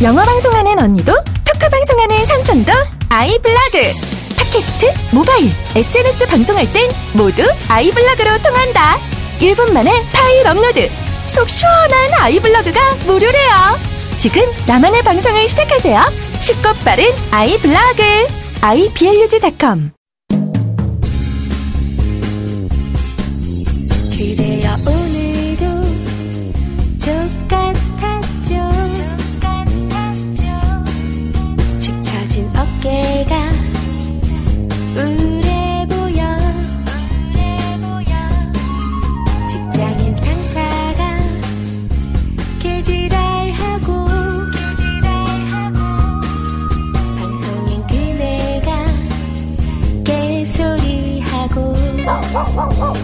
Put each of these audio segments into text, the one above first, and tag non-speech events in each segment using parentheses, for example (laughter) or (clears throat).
영어 방송하는 언니도 토크 방송하는 삼촌도 아이블로그 팟캐스트, 모바일, SNS 방송할 땐 모두 아이블로그로 통한다. 1분 만에 파일 업로드. 속 시원한 아이블로그가 무료래요. 지금 나만의 방송을 시작하세요. 쉽고 빠른 아이블로그. iblog.com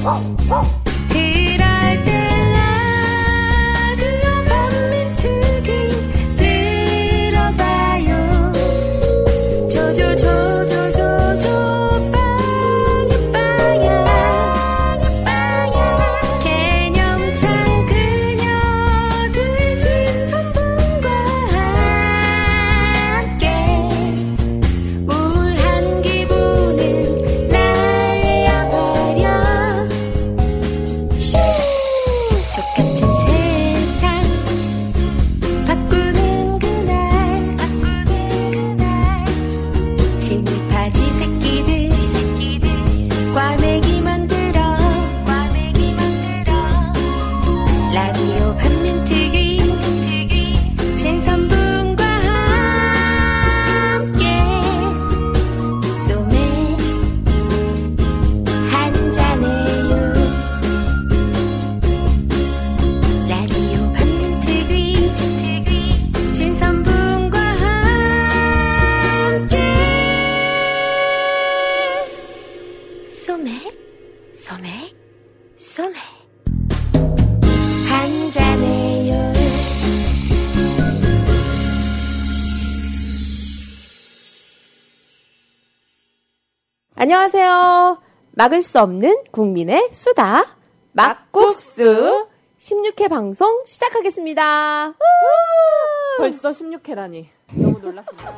Oh. 안녕하세요. 막을 수 없는 국민의 수다. 막국수 16회 방송 시작하겠습니다. 우! 벌써 16회라니 너무 놀랍습니다.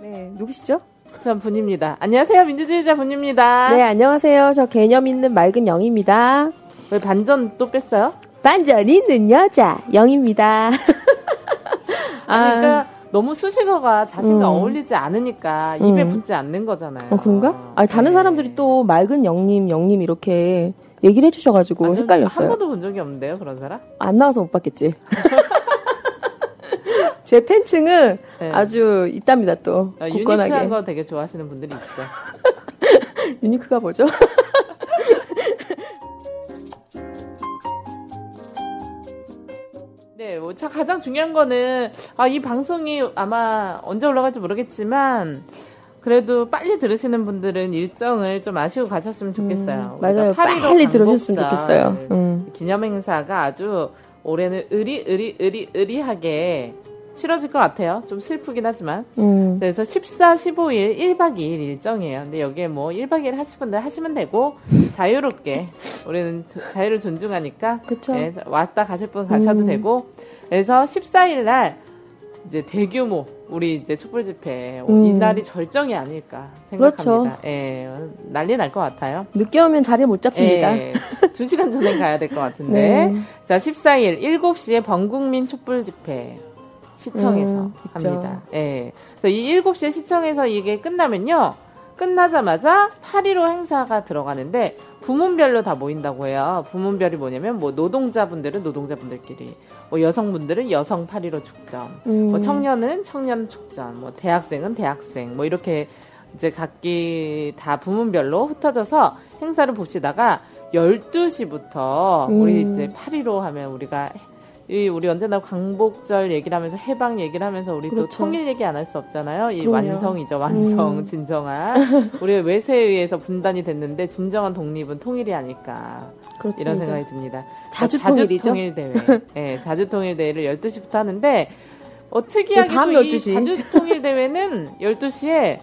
네, 누구시죠? 전 분입니다. 안녕하세요, 민주주의자 분입니다. 네, 안녕하세요. 저 개념 있는 맑은 영입니다. 왜 반전 또 뺐어요? 반전 있는 여자 영입니다. (laughs) 아, 그러니까 너무 수식어가 자신과 음. 어울리지 않으니까 입에 음. 붙지 않는 거잖아요. 어, 그런가? 아, 다른 네. 사람들이 또 맑은 영님, 영님 이렇게 얘기를 해주셔가지고 아, 저는 한 헷갈렸어요. 번도 본 적이 없는데요, 그런 사람? 안 나와서 못 봤겠지. (laughs) 제 팬층은 네. 아주 있답니다, 또. 어, 굳건하게. 유니크한 거 되게 좋아하시는 분들이 있죠. (laughs) 유니크가 뭐죠? 네, 뭐, 자, 가장 중요한 거는, 아, 이 방송이 아마 언제 올라갈지 모르겠지만, 그래도 빨리 들으시는 분들은 일정을 좀 아시고 가셨으면 좋겠어요. 음, 맞아요. 우리가 8.15 빨리 광복절 좋겠어요. 음. 기념 행사가 아주 올해는 의리, 의리, 의리, 의리하게 치러질 것 같아요. 좀 슬프긴 하지만. 음. 그래서 14, 15일 1박 2일 일정이에요. 근데 여기에 뭐 1박 2일 하실 분들 하시면 되고 자유롭게 우리는 저- 자유를 존중하니까 그쵸. 네, 왔다 가실 분 가셔도 음. 되고 그래서 14일 날 이제 대규모 우리 이제 촛불 집회 음. 이날이 절정이 아닐까 생각합니다. 예, 난리 날 것 같아요. 늦게 오면 자리 못 잡습니다. 예, 두 시간 전에 가야 될 것 같은데. (laughs) 네. 자, 14일 7시에 범국민 촛불 집회 시청에서 음. 합니다. 예. 그래서 이 7시에 시청에서 이게 끝나면요. 끝나자마자 8.15 행사가 들어가는데 부문별로 다 모인다고 해요. 부문별이 뭐냐면 뭐 노동자분들은 노동자분들끼리, 뭐 여성분들은 여성 8.15 축전, 음. 뭐 청년은 청년 축전, 뭐 대학생은 대학생, 뭐 이렇게 이제 각기 다 부문별로 흩어져서 행사를 봅시다가 12시부터 음. 우리 이제 8.15 하면 우리가 이 우리 언제나 광복절 얘기를 하면서 해방 얘기를 하면서 우리 또 그렇죠. 통일 얘기 안 할 수 없잖아요. 이 그럼요. 완성이죠, 완성, 음. 진정한. 우리 외세에 의해서 분단이 됐는데 진정한 독립은 통일이 아닐까 그렇습니다. 이런 생각이 듭니다. 자주 통일이죠. 통일 대회. 네, 자주 통일 대회를 12시부터 하는데 어, 특이하게 밤 또이 12시. 자주 통일 대회는 12시에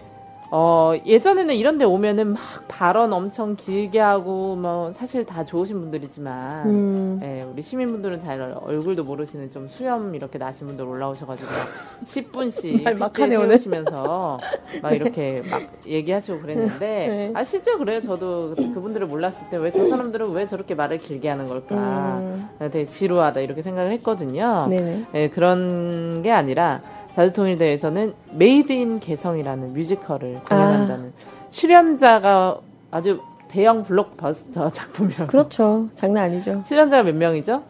어, 예전에는 이런 데 오면은 막 발언 엄청 길게 하고, 뭐, 사실 다 좋으신 분들이지만, 음. 예, 우리 시민분들은 잘 얼굴도 모르시는 좀 수염 이렇게 나신 분들 올라오셔가지고, 막 10분씩 (laughs) 말 막하네, 오늘. 세우시면서, 막 이렇게 막 얘기하시고 그랬는데, (laughs) 네. 아, 실제 그래요. 저도 그분들을 몰랐을 때, 왜 저 사람들은 왜 저렇게 말을 길게 하는 걸까. 음. 되게 지루하다, 이렇게 생각을 했거든요. 네네. 예, 그런 게 아니라 자주통일대회에서는 Made in 개성이라는 뮤지컬을 공연한다는 출연자가 아주 대형 블록버스터 (laughs) 작품이라고. 그렇죠. 장난 아니죠. 출연자가 몇 명이죠?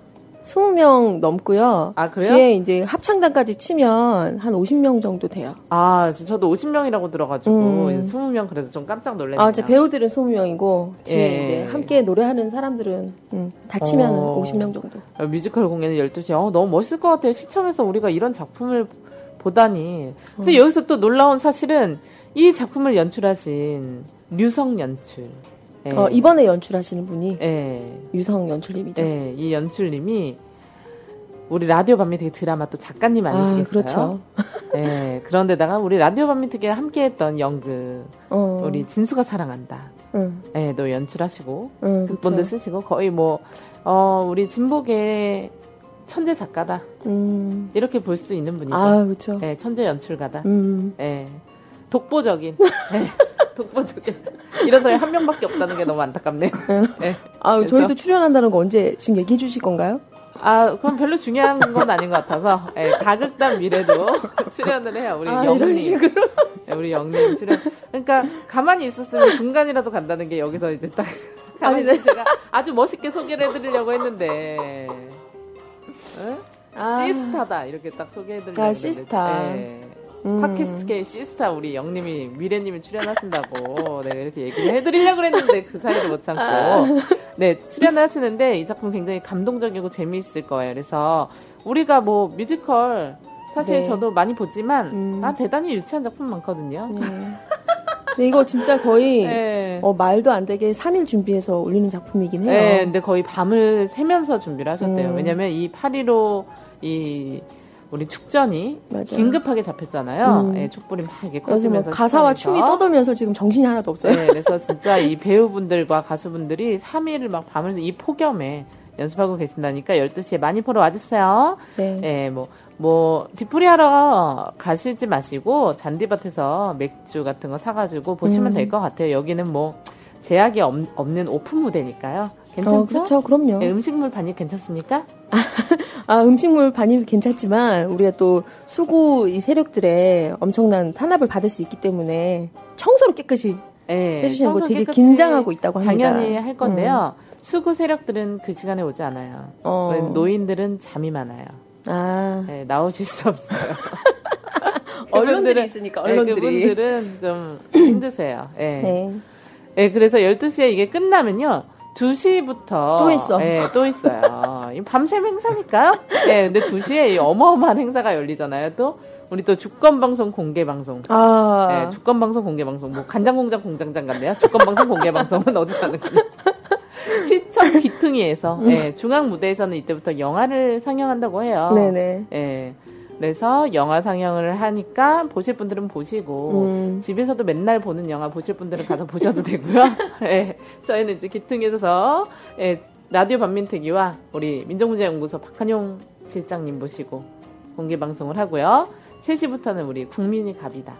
20명 넘고요. 아, 그래요? 뒤에 이제 합창단까지 치면 한 50명 정도 돼요. 아, 저- 저도 50명이라고 들어가지고 음. 20명 그래서 좀 깜짝 놀랐네요. 아, 이제 배우들은 20명이고 뒤에 예. 이제 함께 노래하는 사람들은 음, 다 치면 어. 은 50명 정도. 어, 뮤지컬 공연이 12시에 어, 너무 멋있을 것 같아요. 시청에서 우리가 이런 작품을 보다니. 근데 여기서 또 놀라운 사실은 이 작품을 연출하신 류성 연출. 예. 어, 이번에 연출하시는 분이 예. 유성 연출님이죠. 네, 이 연출님이 우리 라디오 밤미특기 드라마 또 작가님 아니시겠어요? 아, 그렇죠. 네, 그런데다가 우리 라디오 밤미특기에 함께했던 연극 어, 우리 진수가 사랑한다. 응, 네, 또 연출하시고 응, 극본도 그렇죠. 쓰시고 거의 뭐 어, 우리 진복의 천재 작가다 음, 이렇게 볼 수 있는 분이죠. 아, 그렇죠. 네, 천재 연출가다. 음, 네, 독보적인. 네, (laughs) 독보적인. 이런 사람이 한 명밖에 없다는 게 너무 안타깝네요. 네. 아, 그래서- 저희도 출연한다는 거 언제 지금 얘기해 주실 건가요? 아, 그럼 별로 중요한 건 아닌 것 같아서, 예, 다극단 미래도 (laughs) 출연을 해요. 우리 아, 영님. 이런 식으로. 예, 우리 영님 출연. 그러니까, 가만히 있었으면 중간이라도 간다는 게 여기서 이제 딱. 아니, 네. 제가 아주 멋있게 소개를 해드리려고 했는데, 응? 아, 시스타다. 이렇게 딱 소개해드리려고 아, 시스타. 예. 음. 팟캐스트계 시스타 우리 영님이 미래님이 출연하신다고 (laughs) 내가 이렇게 얘기를 해드리려고 그랬는데 그 사이를 못 참고 아. 네 출연을 하시는데 이 작품 굉장히 감동적이고 재미있을 거예요. 그래서 우리가 뭐 뮤지컬 사실 네. 저도 많이 보지만 음. 아 대단히 유치한 작품 많거든요. 네. (laughs) 이거 진짜 거의 (laughs) 네. 어, 말도 안 되게 3일 준비해서 올리는 작품이긴 해요. 네, 근데 거의 밤을 새면서 준비를 하셨대요. 음. 왜냐면 이8.15이 우리 축전이 맞아요. 긴급하게 잡혔잖아요. 음. 예, 촛불이 막 이렇게 그래서 뭐 커지면서 가사와. 춤이 떠돌면서 지금 정신이 하나도 없어요. 네, 그래서 진짜 이 배우분들과 가수분들이 3일을 막 밤을 이 폭염에 연습하고 계신다니까 12시에 많이 보러 와주세요. 네. 예, 뭐, 뭐, 뒤풀이 하러 가시지 마시고, 잔디밭에서 맥주 같은 거 사가지고 보시면 음. 될것 같아요. 여기는 뭐, 제약이 없, 는 오픈 무대니까요. 괜찮죠? 어, 그렇죠. 그럼요. 예, 음식물 반입 괜찮습니까? (laughs) 아, 음식물 반입 괜찮지만 우리가 또 수구 이 세력들의 엄청난 탄압을 받을 수 있기 때문에 청소를 깨끗이 예, 해주시는 거 되게 긴장하고 있다고 합니다. 음. 당연히 할 건데요. 수구 세력들은 그 시간에 오지 않아요. 어. 노인들은 잠이 많아요. 아, 네, 나오실 수 없어요. (laughs) 언론들이 있으니까 네, 언론들이. 그분들은 좀 (clears throat) 힘드세요. 예. 네. 네. 그래서 12시에 이게 끝나면요. 2시부터 또 있어. 예, 또 있어요. 이 밤샘 행사니까요. 예, 근데 2시에 이 어마어마한 행사가 열리잖아요. 또 우리 또 주권 방송 공개 방송. 아, 예, 주권 방송 공개 방송. 뭐 간장 공장 공장장 같네요. 주권 방송 공개 방송은 어디서 하는 거냐? (laughs) 시청 귀퉁이에서 예, 중앙 무대에서는 이때부터 영화를 상영한다고 해요. 네네. 예. 그래서 영화 상영을 하니까 보실 분들은 보시고 음. 집에서도 맨날 보는 영화 보실 분들은 가서 보셔도 되고요. (laughs) 예. 저희는 이제 기퉁에서 예, 라디오 반민특위와 우리 민족문제연구소 박한용 실장님 모시고 공개 방송을 하고요. 3시부터는 우리 국민이 갑이다.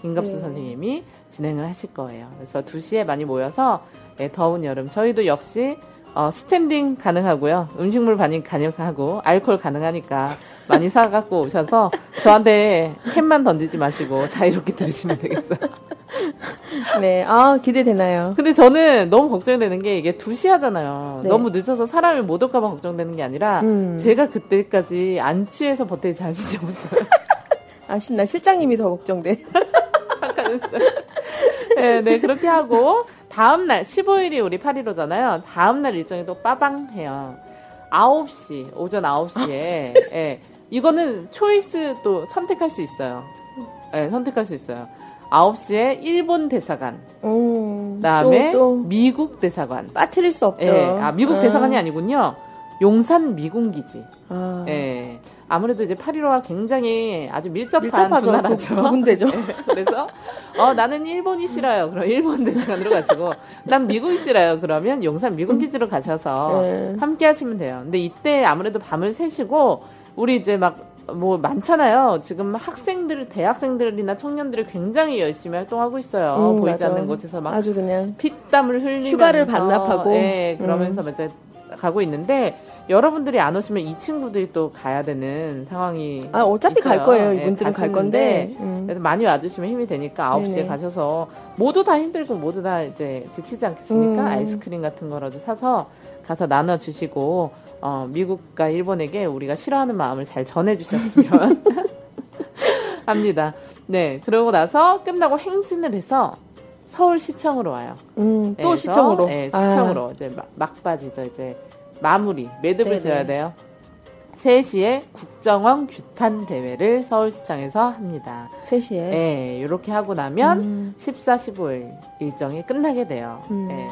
김갑수 네. 선생님이 진행을 하실 거예요. 그래서 2시에 많이 모여서 예, 더운 여름 저희도 역시 어, standing 가능하고요. 음식물 반입 가능하고 알콜 가능하니까 많이 (laughs) 사 갖고 오셔서 저한테 캔만 던지지 마시고 자유롭게 들으시면 되겠어요. (laughs) 네. 아, 기대되나요? 근데 저는 너무 걱정되는 게 이게 2시 하잖아요. 네. 너무 늦어서 사람이 못 올까봐 걱정되는 게 아니라 음. 제가 그때까지 안 취해서 버틸 자신이 없어요. (laughs) 아, 신 나 실장님이 더 걱정돼. 네, 네, 그렇게 하고 다음날 15일이 우리 8.15잖아요. 다음날 일정이 또 빠방 해요. 9시, 오전 9시에 (laughs) 예, 이거는 초이스 또 선택할 수 있어요. 예, 선택할 수 있어요. 9시에 일본 대사관, 음, 그다음에 또, 또 미국 대사관. 빠뜨릴 수 없죠. 예, 아, 미국 대사관이 아니군요. 용산 미군기지. 아, 예. 아무래도 이제 8.15와 굉장히 아주 밀접한 밀접하죠. 나라죠. 두, 두 군데죠. (laughs) 그래서 어 나는 일본이 싫어요. 그럼 일본 대사관으로 가시고 난 미국 싫어요. 그러면 용산 미군 기지로 가셔서 네. 함께 하시면 돼요. 근데 이때 아무래도 밤을 새시고 우리 이제 막 뭐 많잖아요. 지금 학생들, 대학생들이나 청년들이 굉장히 열심히 활동하고 있어요. 음, 보이지 맞아. 않는 곳에서 막 아주 그냥 피땀을 흘리면서 휴가를 반납하고. 예, 그러면서 이제 가고 있는데 여러분들이 안 오시면 이 친구들이 또 가야 되는 상황이 아 어차피 갈 있어요. 거예요. 예, 이분들은 갈 가시는데 건데. 음. 그래서 많이 와주시면 힘이 되니까 9시에 네네. 가셔서 모두 다 힘들고 모두 다 이제 지치지 않겠습니까? 음. 아이스크림 같은 거라도 사서 가서 나눠주시고 어, 미국과 일본에게 우리가 싫어하는 마음을 잘 전해주셨으면 (laughs) 합니다. 네, 그러고 나서 끝나고 행진을 해서 서울시청으로 와요. 음, 또 시청으로. 네, 아, 시청으로 이제 막, 막바지죠. 이제 마무리 매듭을 네네. 지어야 돼요. 3시에 국정원 규탄 대회를 서울시청에서 합니다. 3시에. 네, 이렇게 하고 나면 음. 14, 15일 일정이 끝나게 돼요. 음. 네.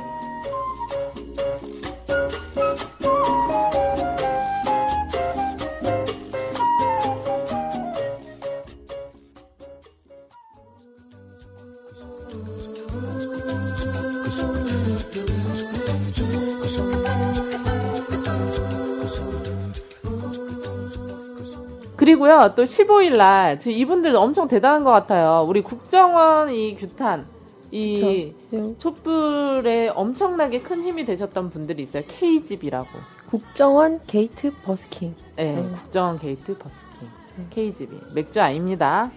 그리고요, 또 15일 날, 지금 이분들 엄청 대단한 것 같아요. 우리 국정원 이 규탄, 이 네. 촛불에 엄청나게 큰 힘이 되셨던 분들이 있어요. KGB라고. 국정원 게이트 버스킹. 네, 음. 국정원 게이트 busking. KGB. 맥주 아닙니다.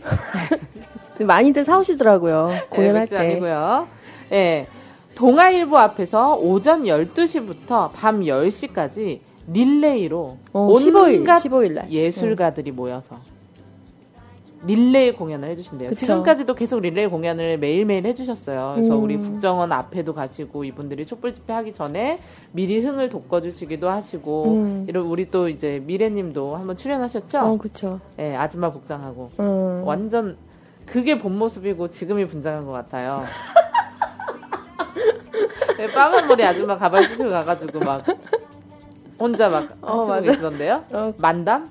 (laughs) 많이들 사오시더라고요. 네, 공연할 맥주 때. 아니고요. 예. 동아일보 앞에서 오전 12시부터 밤 10시까지 릴레이로 어, 15일, 온갖 15일 날. 예술가들이 모여서 릴레이 공연을 해주신대요. 그쵸. 지금까지도 계속 릴레이 공연을 매일매일 해주셨어요. 그래서 음. 우리 국정원 앞에도 가시고 이분들이 촛불 집회 하기 전에 미리 흥을 돋궈주시기도 하시고 음. 이런 우리 또 이제 미래님도 한번 출연하셨죠? 어, 그쵸. 예, 아줌마 복장하고 음. 완전 그게 본 모습이고 지금이 분장한 것 같아요. (laughs) 네, 까만 머리 아줌마 가발 쓰고 가가지고 막 혼자 막 어, 하시고 맞아. 계시던데요? 어, 만담?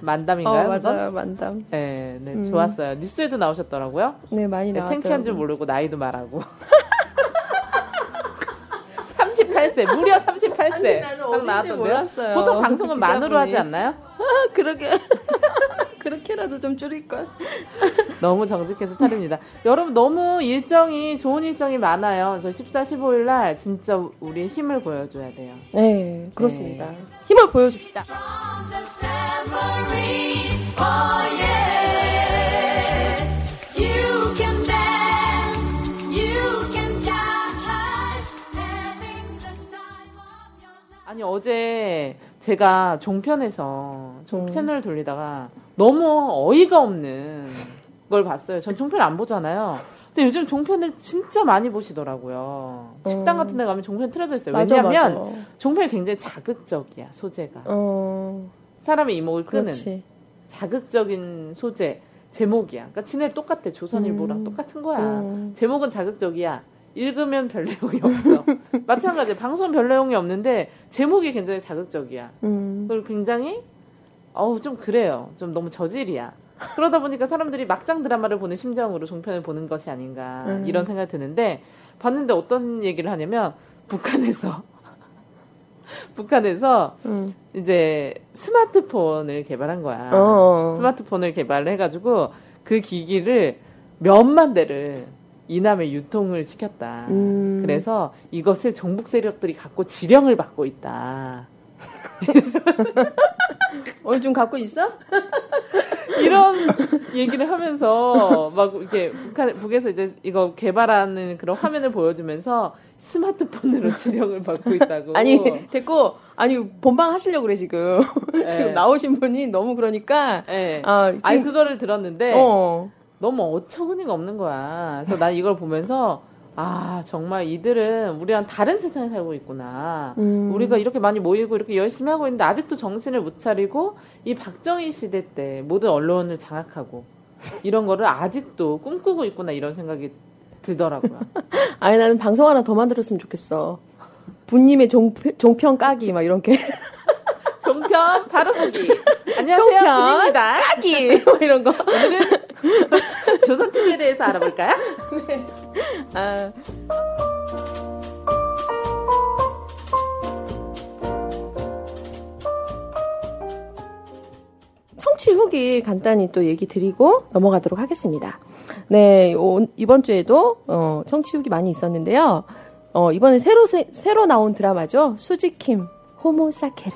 만담인가요? 어, 그건? 맞아요. 만담. 네, 네, 음. 좋았어요. 뉴스에도 나오셨더라고요. 네, 많이 네, 나왔더라고요. 창피한 줄 모르고 나이도 말하고. (laughs) 38세, 무려 38세. 아니, 나는 딱 어딘지? 몰랐어요. 보통 방송은 그 만으로. 하지 않나요? 아, (laughs) 그러게. (laughs) 그렇게라도 좀 줄일 걸. (laughs) 너무 정직해서 탈입니다. 여러분 너무 일정이 좋은 일정이 많아요. 저 14, 15일 날 진짜 우리의 힘을 보여줘야 돼요. 네, 그렇습니다. 네. 힘을 보여줍시다. 아니 어제 제가 종편에서 종 음. 채널을 돌리다가 너무 어이가 없는 걸 봤어요. 전 종편 안 보잖아요. 근데 요즘 종편을 진짜 많이 보시더라고요. 식당 음. 같은 데 가면 종편 틀어져 있어요. 맞아, 왜냐하면 맞아. 종편이 굉장히 자극적이야, 소재가. 어, 사람의 이목을 끄는 그렇지. 자극적인 소재, 제목이야. 그러니까 지네 똑같아. 조선일보랑 음. 똑같은 거야. 음. 제목은 자극적이야. 읽으면 별 내용이 없어. (laughs) 마찬가지야. 방송은 별 내용이 없는데 제목이 굉장히 자극적이야. 음. 그리고 굉장히 어우 좀 그래요. 좀 너무 저질이야. 그러다 보니까 사람들이 막장 드라마를 보는 심정으로 종편을 보는 것이 아닌가 음. 이런 생각이 드는데 봤는데 어떤 얘기를 하냐면 북한에서 (laughs) 북한에서 음. 이제 스마트폰을 개발한 거야. 어. 스마트폰을 개발을 해가지고 그 기기를 몇만 대를 이남에 유통을 시켰다. 음. 그래서 이것을 종북 세력들이 갖고 지령을 받고 있다. (laughs) 오늘 좀 갖고 있어? (laughs) 이런 얘기를 하면서 막 이렇게 북한 북에서 이제 이거 개발하는 그런 화면을 보여주면서 스마트폰으로 (laughs) 지령을 받고 있다고. 아니, 됐고, 아니, 본방 하시려고 그래, 지금. 네. 지금 나오신 분이 너무 그러니까. 예. 아, 지금. 아니 그거를 들었는데 어. 너무 어처구니가 없는 거야. 그래서 난 이걸 보면서 아 정말 이들은 우리랑 다른 세상에 살고 있구나. 음. 우리가 이렇게 많이 모이고 이렇게 열심히 하고 있는데 아직도 정신을 못 차리고 이 박정희 시대 때 모든 언론을 장악하고 이런 거를 아직도 꿈꾸고 있구나 이런 생각이 들더라고요. (laughs) 아니, 나는 방송 하나 더 만들었으면 좋겠어. 부님의 종, 종편 까기, 막 이런 게. 총편 바로 보기. 안녕하세요, 총편. 군입니다. 까기 (laughs) 뭐 이런 거. 오늘은 조선 TV에 대해서 알아볼까요? 아. (laughs) 청취 후기 간단히 또 얘기 드리고 넘어가도록 하겠습니다. 네, 오- 이번 주에도 어, 청취 후기 많이 있었는데요. 어, 이번에 새로 새, 새로 나온 드라마죠. 수지킴 호모사케르.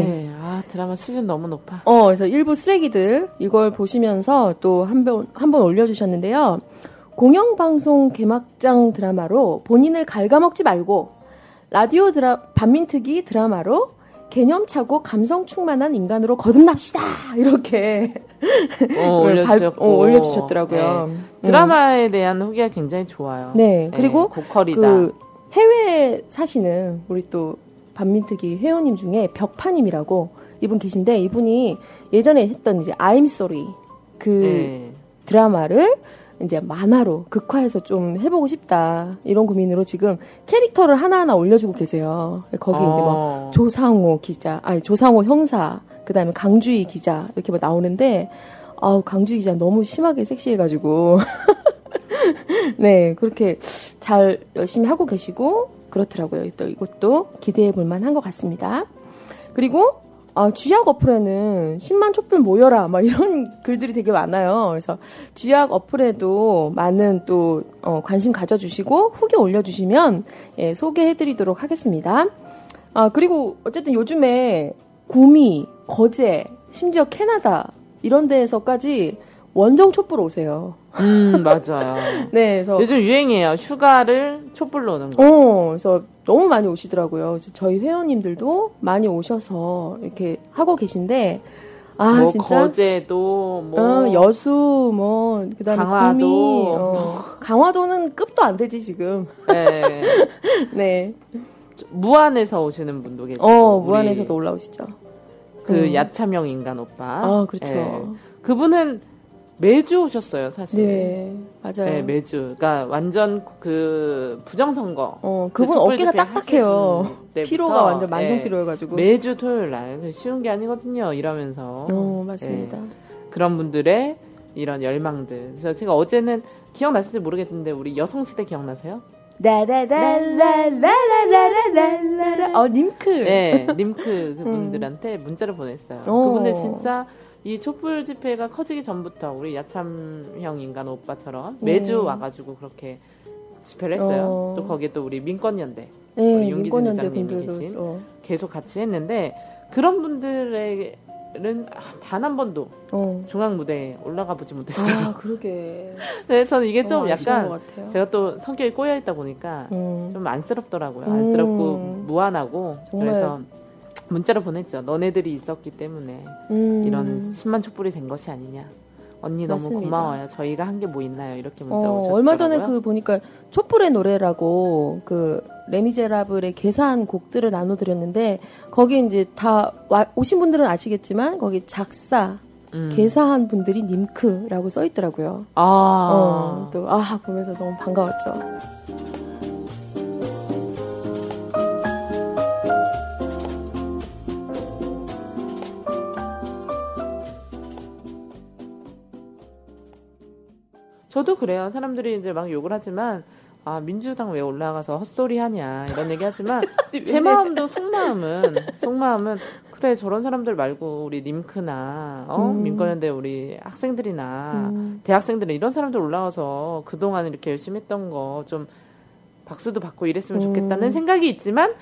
네. 네. 아 드라마 수준 너무 높아. 어, 그래서 일부 쓰레기들 이걸 보시면서 또 한 번 한 번 올려주셨는데요. 공영방송 개막장 드라마로 본인을 ഘ알아먹지 말고 라디오 드라 반민특위 드라마로 개념차고 감성 충만한 인간으로 거듭납시다 (laughs) 이렇게 어, (laughs) 올려주셨고 어, 올려주셨더라고요. 네. 드라마에 대한 후기가 굉장히 좋아요. 네, 그리고 고퀄이다. 그 해외 사시는 우리 또 반민특위 회원님 중에 벽파님이라고 이분 계신데 이분이 예전에 했던 이제 I'm Sorry 그 네. 드라마를 이제 만화로 극화해서 좀 해보고 싶다 이런 고민으로 지금 캐릭터를 하나하나 올려주고 계세요. 거기 이제 뭐 어. 조상호 기자, 아니 조상호 형사, 그 다음에 강주희 기자 이렇게 뭐 나오는데 아우 강주희 기자 너무 심하게 섹시해가지고 (laughs) 네 그렇게 잘 열심히 하고 계시고 그렇더라고요. 또 이것도 기대해 볼 만한 것 같습니다. 그리고 아, 쥐약 어플에는 10만 촛불 모여라 막 이런 (laughs) 글들이 되게 많아요. 그래서 쥐약 어플에도 많은 또 어, 관심 가져주시고 후기 올려주시면 예, 소개해드리도록 하겠습니다. 아 그리고 어쨌든 요즘에 구미, 거제, 심지어 캐나다 이런 데에서까지 원정 촛불 오세요. 음 맞아요. (laughs) 네, 그래서 요즘 유행이에요. 휴가를 촛불로 오는 거. 어, 그래서 너무 많이 오시더라고요. 그래서 저희 회원님들도 많이 오셔서 이렇게 하고 계신데, 아, 뭐 진짜. 거제도 뭐 어, 여수, 뭐, 그 다음에 강화도. 구미, 어, 강화도는 급도 안 되지, 지금. 네. (laughs) 네. 무안에서 오시는 분도 계시고 어, 무안에서도 올라오시죠. 그 음. 야차명 인간 오빠. 아, 그렇죠. 예. 그분은 매주 오셨어요, 사실. 네, 맞아요. 네, 매주. 그러니까 완전 그 부정선거. 어, 그 그분 어깨가 딱딱해요. 피로가 완전 예, 만성 피로여가지고. 매주 토요일 날 쉬운 게 아니거든요. 이러면서 어, 맞습니다. 예. 그런 분들의 이런 열망들. 그래서 제가 어제는 기억나실지 모르겠는데 우리 여성시대 기억나세요? 라라라라라라라라라. 어, 님크. 네, 림크 그분들한테 문자를 보냈어요. 어. 그분들 진짜 이 촛불 집회가 커지기 전부터 우리 야참형 인간 오빠처럼 매주 음. 와가지고 그렇게 집회를 했어요. 어. 또 거기에 또 우리 민권연대 네, 우리 회장님이 분들도. 계신. 어, 계속 같이 했는데 그런 분들에게는 단한 번도 어. 중앙 무대에 올라가 보지 못했어요. 아, 그러게. (laughs) 네, 저는 이게 좀 어, 약간. 제가 또 성격이 꼬여 있다 보니까 음. 좀 안쓰럽더라고요. 음. 안쓰럽고 무안하고 정말. 그래서 문자를 보냈죠. 너네들이 있었기 때문에 음. 이런 10만 촛불이 된 것이 아니냐. 언니 맞습니다. 너무 고마워요. 저희가 한 게 뭐 있나요? 이렇게 문자 어, 오셨더라고요. 얼마 전에 그 보니까 촛불의 노래라고 그 레미제라블의 개사한 곡들을 나눠드렸는데 거기 이제 다 와- 오신 분들은 아시겠지만 거기 작사 음. 개사한 분들이 님크라고 써 있더라고요. 아, 어, 또아 보면서 너무 반가웠죠. 저도 그래요. 사람들이 이제 막 욕을 하지만 아 민주당 왜 올라가서 헛소리 하냐 이런 얘기 하지만 (laughs) 제 마음도 속마음은 속마음은 그래 저런 사람들 말고 우리 님크나 어 음. 민권연대 우리 학생들이나 음. 대학생들 이런 사람들 올라와서 그동안 이렇게 열심히 했던 거 좀 박수도 받고 이랬으면 좋겠다는 음. 생각이 있지만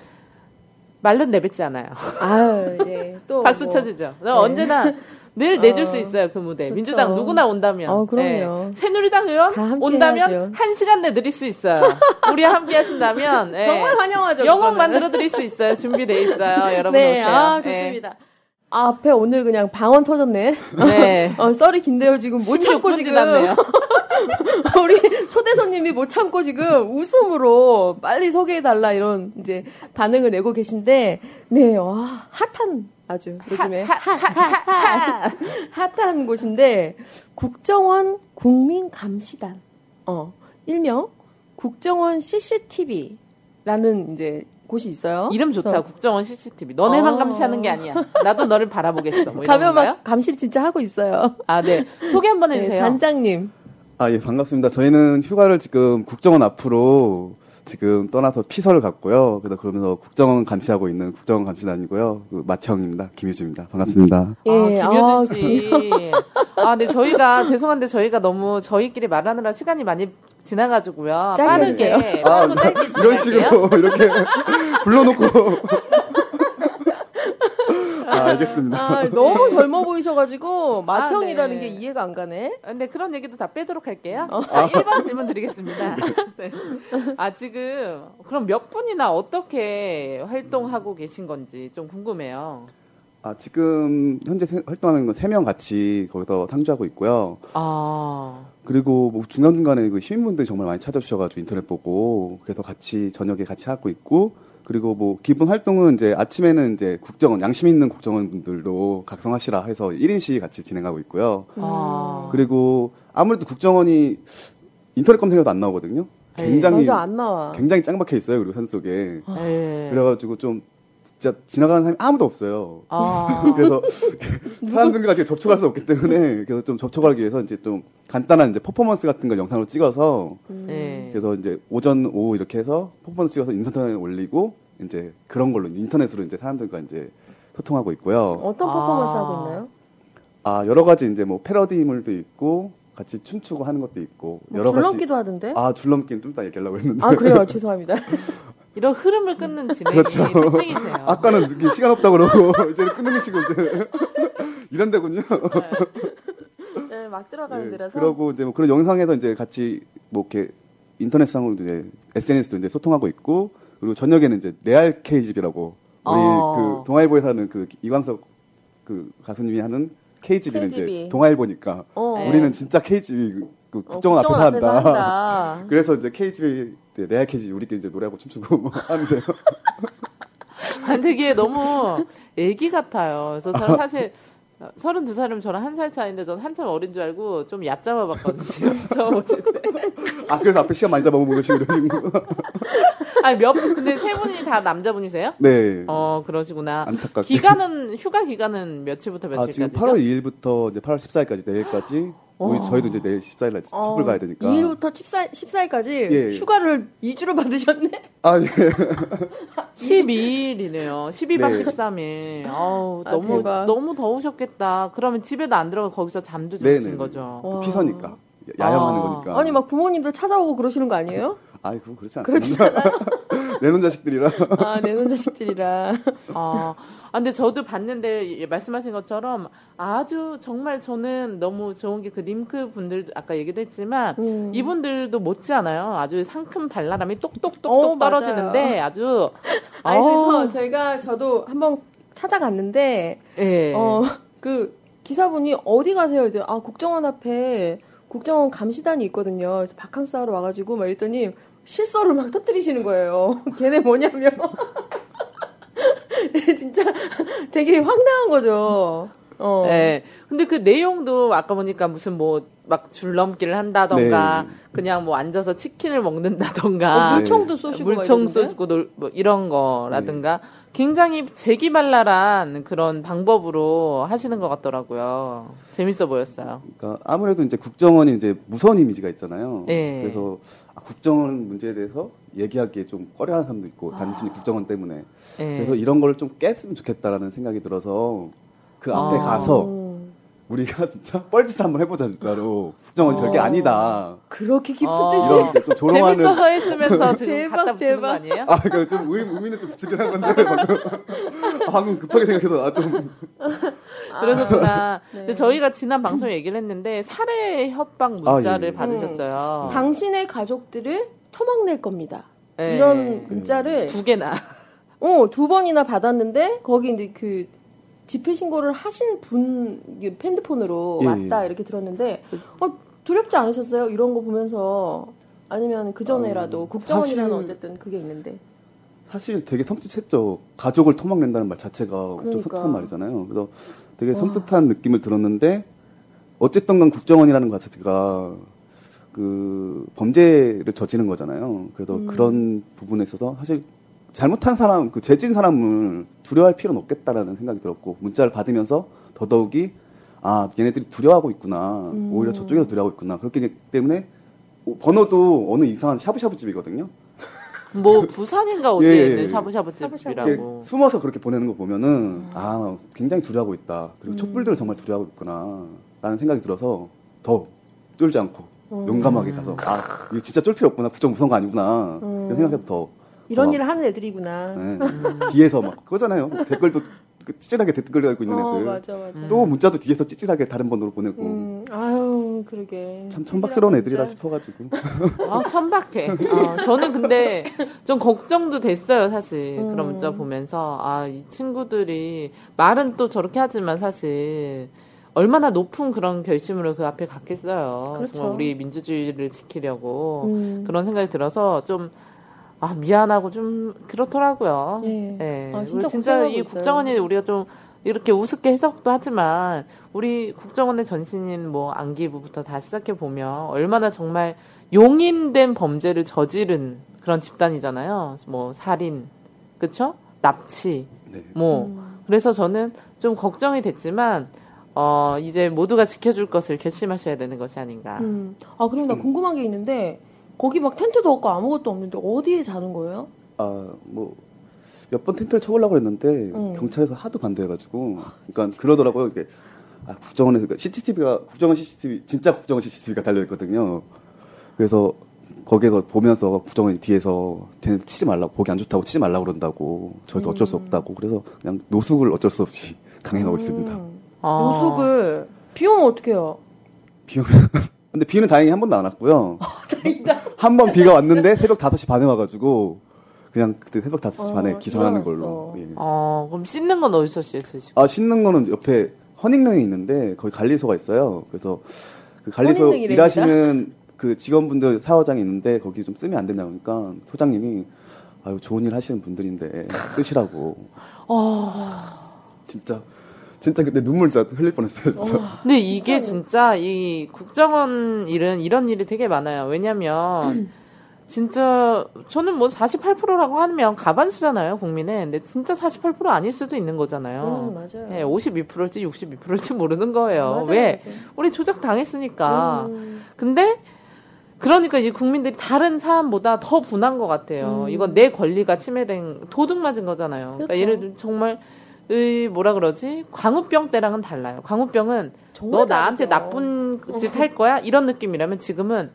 말로는 내뱉지 않아요. 아유 예. (laughs) 또 박수 뭐. 쳐주죠. 네. 언제나 (laughs) 늘 내줄 어, 수 있어요 그 무대. 좋죠. 민주당 누구나 온다면. 어, 그럼요. 네. 새누리당 의원 온다면 해야죠. 한 시간 내 드릴 수 있어요. 우리와 함께 하신다면 네. 정말 환영하죠. 그거는. 만들어 드릴 수 있어요. 준비돼 있어요. (laughs) 여러분 네, 오세요. 아 네. 좋습니다. 아, 앞에 오늘 그냥 방언 터졌네. 네. (laughs) 어, 썰이 긴데요, 지금. 못 참고 16분 지금. (laughs) 우리 초대 손님이 못 참고 지금 웃음으로 빨리 소개해달라 이런 이제 반응을 내고 계신데, 네, 와, 핫한, 아주 요즘에. 핫, (laughs) 핫한 곳인데, 국정원 국민감시단. 어, 일명 국정원 CCTV라는 이제 곳이 있어요. 이름 좋다. 그래서 국정원 CCTV. 너네만 어. 감시하는 게 아니야. 나도 너를 바라보겠어. 뭐 가면 건가요? 막 감시를 진짜 하고 있어요. 아, 네. 소개 한번 (laughs) 네, 해주세요. 단장님. 아, 예, 반갑습니다. 저희는 휴가를 지금 국정원 앞으로 지금 떠나서 피서를 갔고요. 그래서 그러면서 국정원 감시하고 있는 국정원 감시단이고요. 그 마태형입니다. 김유주입니다. 반갑습니다. 예, 아, 아, 김효진 씨. 아, 근데 저희가, 죄송한데 저희가 너무 저희끼리 말하느라 시간이 많이 지나가지고요. 짧게 빠르게. 아, 이런. 식으로 이렇게 (laughs) 불러놓고. 아, 알겠습니다. 아, 너무 (laughs) 젊어 보이셔가지고 마태형이라는 네. 게 이해가 안 가네. 아, 근데 그런 얘기도 다 빼도록 할게요. 어. (laughs) 자, 1번 질문 드리겠습니다. (laughs) 네. 아, 지금, 그럼 몇 분이나 어떻게 활동하고 계신 건지 좀 궁금해요. 아, 지금 현재 세- 활동하는 건 세 명 같이 거기서 상주하고 있고요. 아, 그리고 뭐 중간중간에 그 시민분들이 정말 많이 찾아주셔가지고 인터넷 보고 그래서 같이 저녁에 같이 하고 있고 그리고 뭐 기본 활동은 이제 아침에는 이제 국정원 양심 있는 국정원 분들도 각성하시라 해서 1인 시위 같이 진행하고 있고요. 아. 그리고 아무래도 국정원이 인터넷 검색해도 안 나오거든요. 네. 굉장히 나와. 굉장히 짱 박혀 있어요. 그리고 산 속에 네. 그래가지고 좀 진짜 지나가는 사람이 아무도 없어요. 아, (laughs) 그래서 사람들과 지금 접촉할 수 없기 때문에 그래서 좀 접촉하기 위해서 이제 좀 간단한 이제 퍼포먼스 같은 걸 영상으로 찍어서 네. 그래서 이제 오전 오후 이렇게 해서 퍼포먼스 찍어서 인터넷에 올리고 이제 그런 걸로 인터넷으로 이제 사람들과 이제 소통하고 있고요. 어떤 아. 퍼포먼스 하고 있나요? 아 여러 가지 이제 뭐 패러디물도 있고 같이 춤추고 하는 것도 있고 뭐 여러 가지 줄넘기도 하던데? 아 줄넘기는 좀 이따 얘기하려고 했는데 아, 그래요. (laughs) 죄송합니다. 이런 흐름을 끊는 진행이 그렇죠. 특징이세요. 아까는 시간 없다고 그러고 (laughs) 이제는 끊는 식으로 이제 (laughs) 이런 데군요. 네, 막 들어가는 네, 데라서. 그러고 이제 뭐 그런 영상에서 이제 같이 뭐 이렇게 인터넷상으로 이제 SNS도 이제 소통하고 있고 그리고 저녁에는 이제 레알 K집이라고 우리 어. 그 동아일보에서 하는 그 이광석 그 가수님이 하는 K집이는 KGB. 이제 동아일보니까 어. 네. 우리는 진짜 K집이 그, 그 어, 국정원 앞에서 앞에서 한다. 한다. (laughs) 그래서 이제 K집이 이제 레알 K집 우리끼리 이제 노래하고 춤추고 뭐 (laughs) 하는데요. 아니, 되게 너무 애기 같아요. 그래서 저는 사실 32살이면 저랑 한 살 차인데 전 한참 어린 줄 알고 좀 얕잡아 봤거든요. 처음 (laughs) 오실 때. 아 그래서 앞에 시간 많이 잡아먹으시고 이러시는 거. 아니, 몇 분, 근데 세 분이 다 남자분이세요? 네. 어, 그러시구나. 안타깝게. 기간은, 휴가 기간은 며칠부터 아, 지금 며칠까지죠? 8월 2일부터 이제 8월 14일까지 내일까지 우리 어. 저희도 이제 내일 14일 날 톱을 가야 되니까. 2일부터 14, 14일까지 예. 휴가를 2주로 받으셨네? 아, 예. (laughs) 12일이네요. 12박 네. 13일. 아우, 아, 너무, 대박. 너무 더우셨겠다. 그러면 집에도 안 들어가 거기서 잠도. 주무신 거죠. 와. 피서니까. 야영하는 아. 거니까. 아니, 막 부모님들 찾아오고 그러시는 거 아니에요? 아이, 그건 그렇지 않습니다. 그렇지 않아요? (laughs) 내놓은 자식들이라. 아, 내놓은 자식들이라. 아, 아, 근데 저도 봤는데 예, 말씀하신 것처럼 아주 정말 저는 너무 좋은 게 그 림크 분들도 아까 얘기도 했지만 음. 이분들도 못지 않아요. 아주 상큼 발랄함이 똑똑똑똑 어, 맞아요. 떨어지는데 아주 아니, 어우, 그래서 저희가 저도 한번 찾아갔는데, 예. 어, 그 기사분이 어디 가세요? 이랬더니 아, 국정원 앞에 국정원 감시단이 있거든요. 그래서 바캉스 하러 와가지고 막 이랬더니 실소를 막 터뜨리시는 거예요. (laughs) 걔네 뭐냐면. (laughs) 진짜 되게 황당한 거죠. 어. 예. 근데 그 내용도 아까 보니까 무슨 뭐 막 줄넘기를 한다던가 네. 그냥 뭐 앉아서 치킨을 먹는다던가 어, 물총도 쏘시고 막 물총? 쏘고 놀- 뭐 이런 거라든가 굉장히 재기발랄한 그런 방법으로 하시는 것 같더라고요. 재밌어 보였어요. 그러니까 아무래도 이제 국정원이 이제 무서운 이미지가 있잖아요. 예. 그래서 아, 국정원 문제에 대해서 얘기하기에 좀 꺼려하는 사람도 있고 단순히 국정원 때문에. 예. 그래서 이런 걸 좀 깼으면 좋겠다라는 생각이 들어서 그 앞에 아. 가서 음. 우리가 (laughs) 진짜 뻘짓 한번 해보자 진짜로. 국정원 어. 별게 아니다. 그렇게 깊은 어. 뜻이. 좀 조롱하는. 재밌어서 했으면서 지금 대박, 갖다 붙이는 거 대박. 아니에요? 아, 그러니까 좀 의, 의미는 좀 붙이긴 한 건데 방금, 아, (laughs) 방금 급하게 생각해서 아, 좀 (laughs) 그러셨구나. 네. 근데 저희가 지난 방송에 얘기를 했는데 살해 협박 문자를 아, 예. 받으셨어요. 당신의 가족들을 토막낼 겁니다. 예. 이런 문자를 두 개나. 어, 두 번이나 받았는데 거기 이제 그 집회 신고를 하신 분 이게 핸드폰으로 예, 왔다 예. 이렇게 들었는데 어, 두렵지 않으셨어요? 이런 거 보면서 아니면 그 전에라도 어, 국정원이라는 사실- 어쨌든 그게 있는데 사실 되게 섬찟했죠. 가족을 토막낸다는 말 자체가 좀 그러니까. 섬뜩한 말이잖아요. 그래서 되게 와. 섬뜩한 느낌을 들었는데 어쨌든 간 국정원이라는 것 자체가 그 범죄를 저지른 거잖아요. 그래서 음. 그런 부분에 있어서 사실 잘못한 사람, 그 죄진 사람을 두려워할 필요는 없겠다라는 생각이 들었고 문자를 받으면서 더더욱이 아 얘네들이 두려워하고 있구나. 음. 오히려 저쪽에서 두려워하고 있구나. 그렇기 때문에 번호도 어느 이상한 샤브샤브 집이거든요. 뭐 부산인가 어디에 예, 예, 있는 예. 샤브샤브 샤브샤브. 집이라고. 이렇게 숨어서 그렇게 보내는 거 보면은 음. 아 굉장히 두려워하고 있다. 그리고 촛불들을 정말 두려워하고 있구나라는 생각이 들어서 더 쫄지 않고 음. 용감하게 가서 아 이거 진짜 쫄 필요 없구나. 국정 무서운 거 아니구나. 음. 이런 생각해서 더 이런 어. 일을 하는 애들이구나. 네. (laughs) 뒤에서 막 그거잖아요. 댓글도 그 찌질하게 댓글 달고 있는 어, 애들. 맞아, 맞아. 또 문자도 뒤에서 찌질하게 다른 번호로 보내고 음, 아유, 그러게. 참 천박스러운 애들이라 문자. 싶어가지고 (laughs) 아, 천박해. 어, 저는 근데 좀 걱정도 됐어요, 사실. 음. 그런 문자 보면서. 아, 이 친구들이, 말은 또 저렇게 하지만 사실, 얼마나 높은 그런 결심으로 그 앞에 갔겠어요. 그렇죠. 정말 우리 민주주의를 지키려고. 음. 그런 생각이 들어서 좀, 아, 미안하고 좀 그렇더라고요. 예. 예. 아, 진짜 진짜 이 있어요. 국정원이 우리가 좀 이렇게 우습게 해석도 하지만 우리 국정원의 전신인 뭐 안기부부터 다 시작해 보면 얼마나 정말 용인된 범죄를 저지른 그런 집단이잖아요. 뭐 살인, 그쵸? 납치, 네. 뭐 음. 그래서 저는 좀 걱정이 됐지만 어 이제 모두가 지켜줄 것을 결심하셔야 되는 것이 아닌가. 음. 아, 그럼 나 음. 궁금한 게 있는데, 거기 막 텐트도 없고 아무것도 없는데, 어디에 자는 거예요? 아 뭐 몇 번 텐트를 쳐보려고 했는데 음. 경찰에서 하도 반대해가지고 그러니까 그러더라고요. 이게 아, 국정원에서 그러니까 CCTV가 국정원 CCTV 진짜 국정원 CCTV가 달려 있거든요. 그래서 거기에서 보면서 국정원이 뒤에서 쟤네 치지 말라고 보기 안 좋다고 치지 말라고 그런다고 저희도 어쩔 수 음. 없다고 그래서 그냥 노숙을 어쩔 수 없이 강행하고 있습니다. 음. 어. 노숙을, 비 오면 어떡해요? 비 오면 근데 비는 다행히 한 번도 안 왔고요. 다행이다. (laughs) 한 번 비가 왔는데 (laughs) 새벽 5시 반에 와가지고 그냥 그때 새벽 5시 반에 어, 기상하는 일어났어. 걸로. 예. 어, 그럼 씻는 건 어디서 씻으시고? 아 씻는 거는 옆에 허닝릉이 있는데 거기 관리소가 있어요. 그래서 그 관리소. 일하시는 그 직원분들 사업장이 있는데 거기 좀 쓰면 안 되냐고 하니까 소장님이 아유 좋은 일 하시는 분들인데 쓰시라고. 진짜 진짜 그때 눈물 진짜 흘릴 뻔했어요. 진짜. 근데 이게 진짜 이 국정원 일은 이런 일이 되게 많아요. 왜냐면 진짜 저는 뭐 48%라고 하면 가반수잖아요, 국민의. 근데 진짜 48% 아닐 수도 있는 음, 거잖아요. 맞아요. 예, 52%일지 62%일지 모르는 거예요. 맞아요, 왜? 맞아요. 우리 조작 당했으니까. 음. 근데 그러니까 이 국민들이 다른 사람보다 더 분한 것 같아요. 음. 이건 내 권리가 침해된 도둑 맞은 거잖아요. 그러니까 그렇죠. 예를 들면 정말 의 뭐라 그러지? 광우병 때랑은 달라요. 광우병은 너 나한테 다르죠. 나쁜 짓 할 거야? 이런 느낌이라면 지금은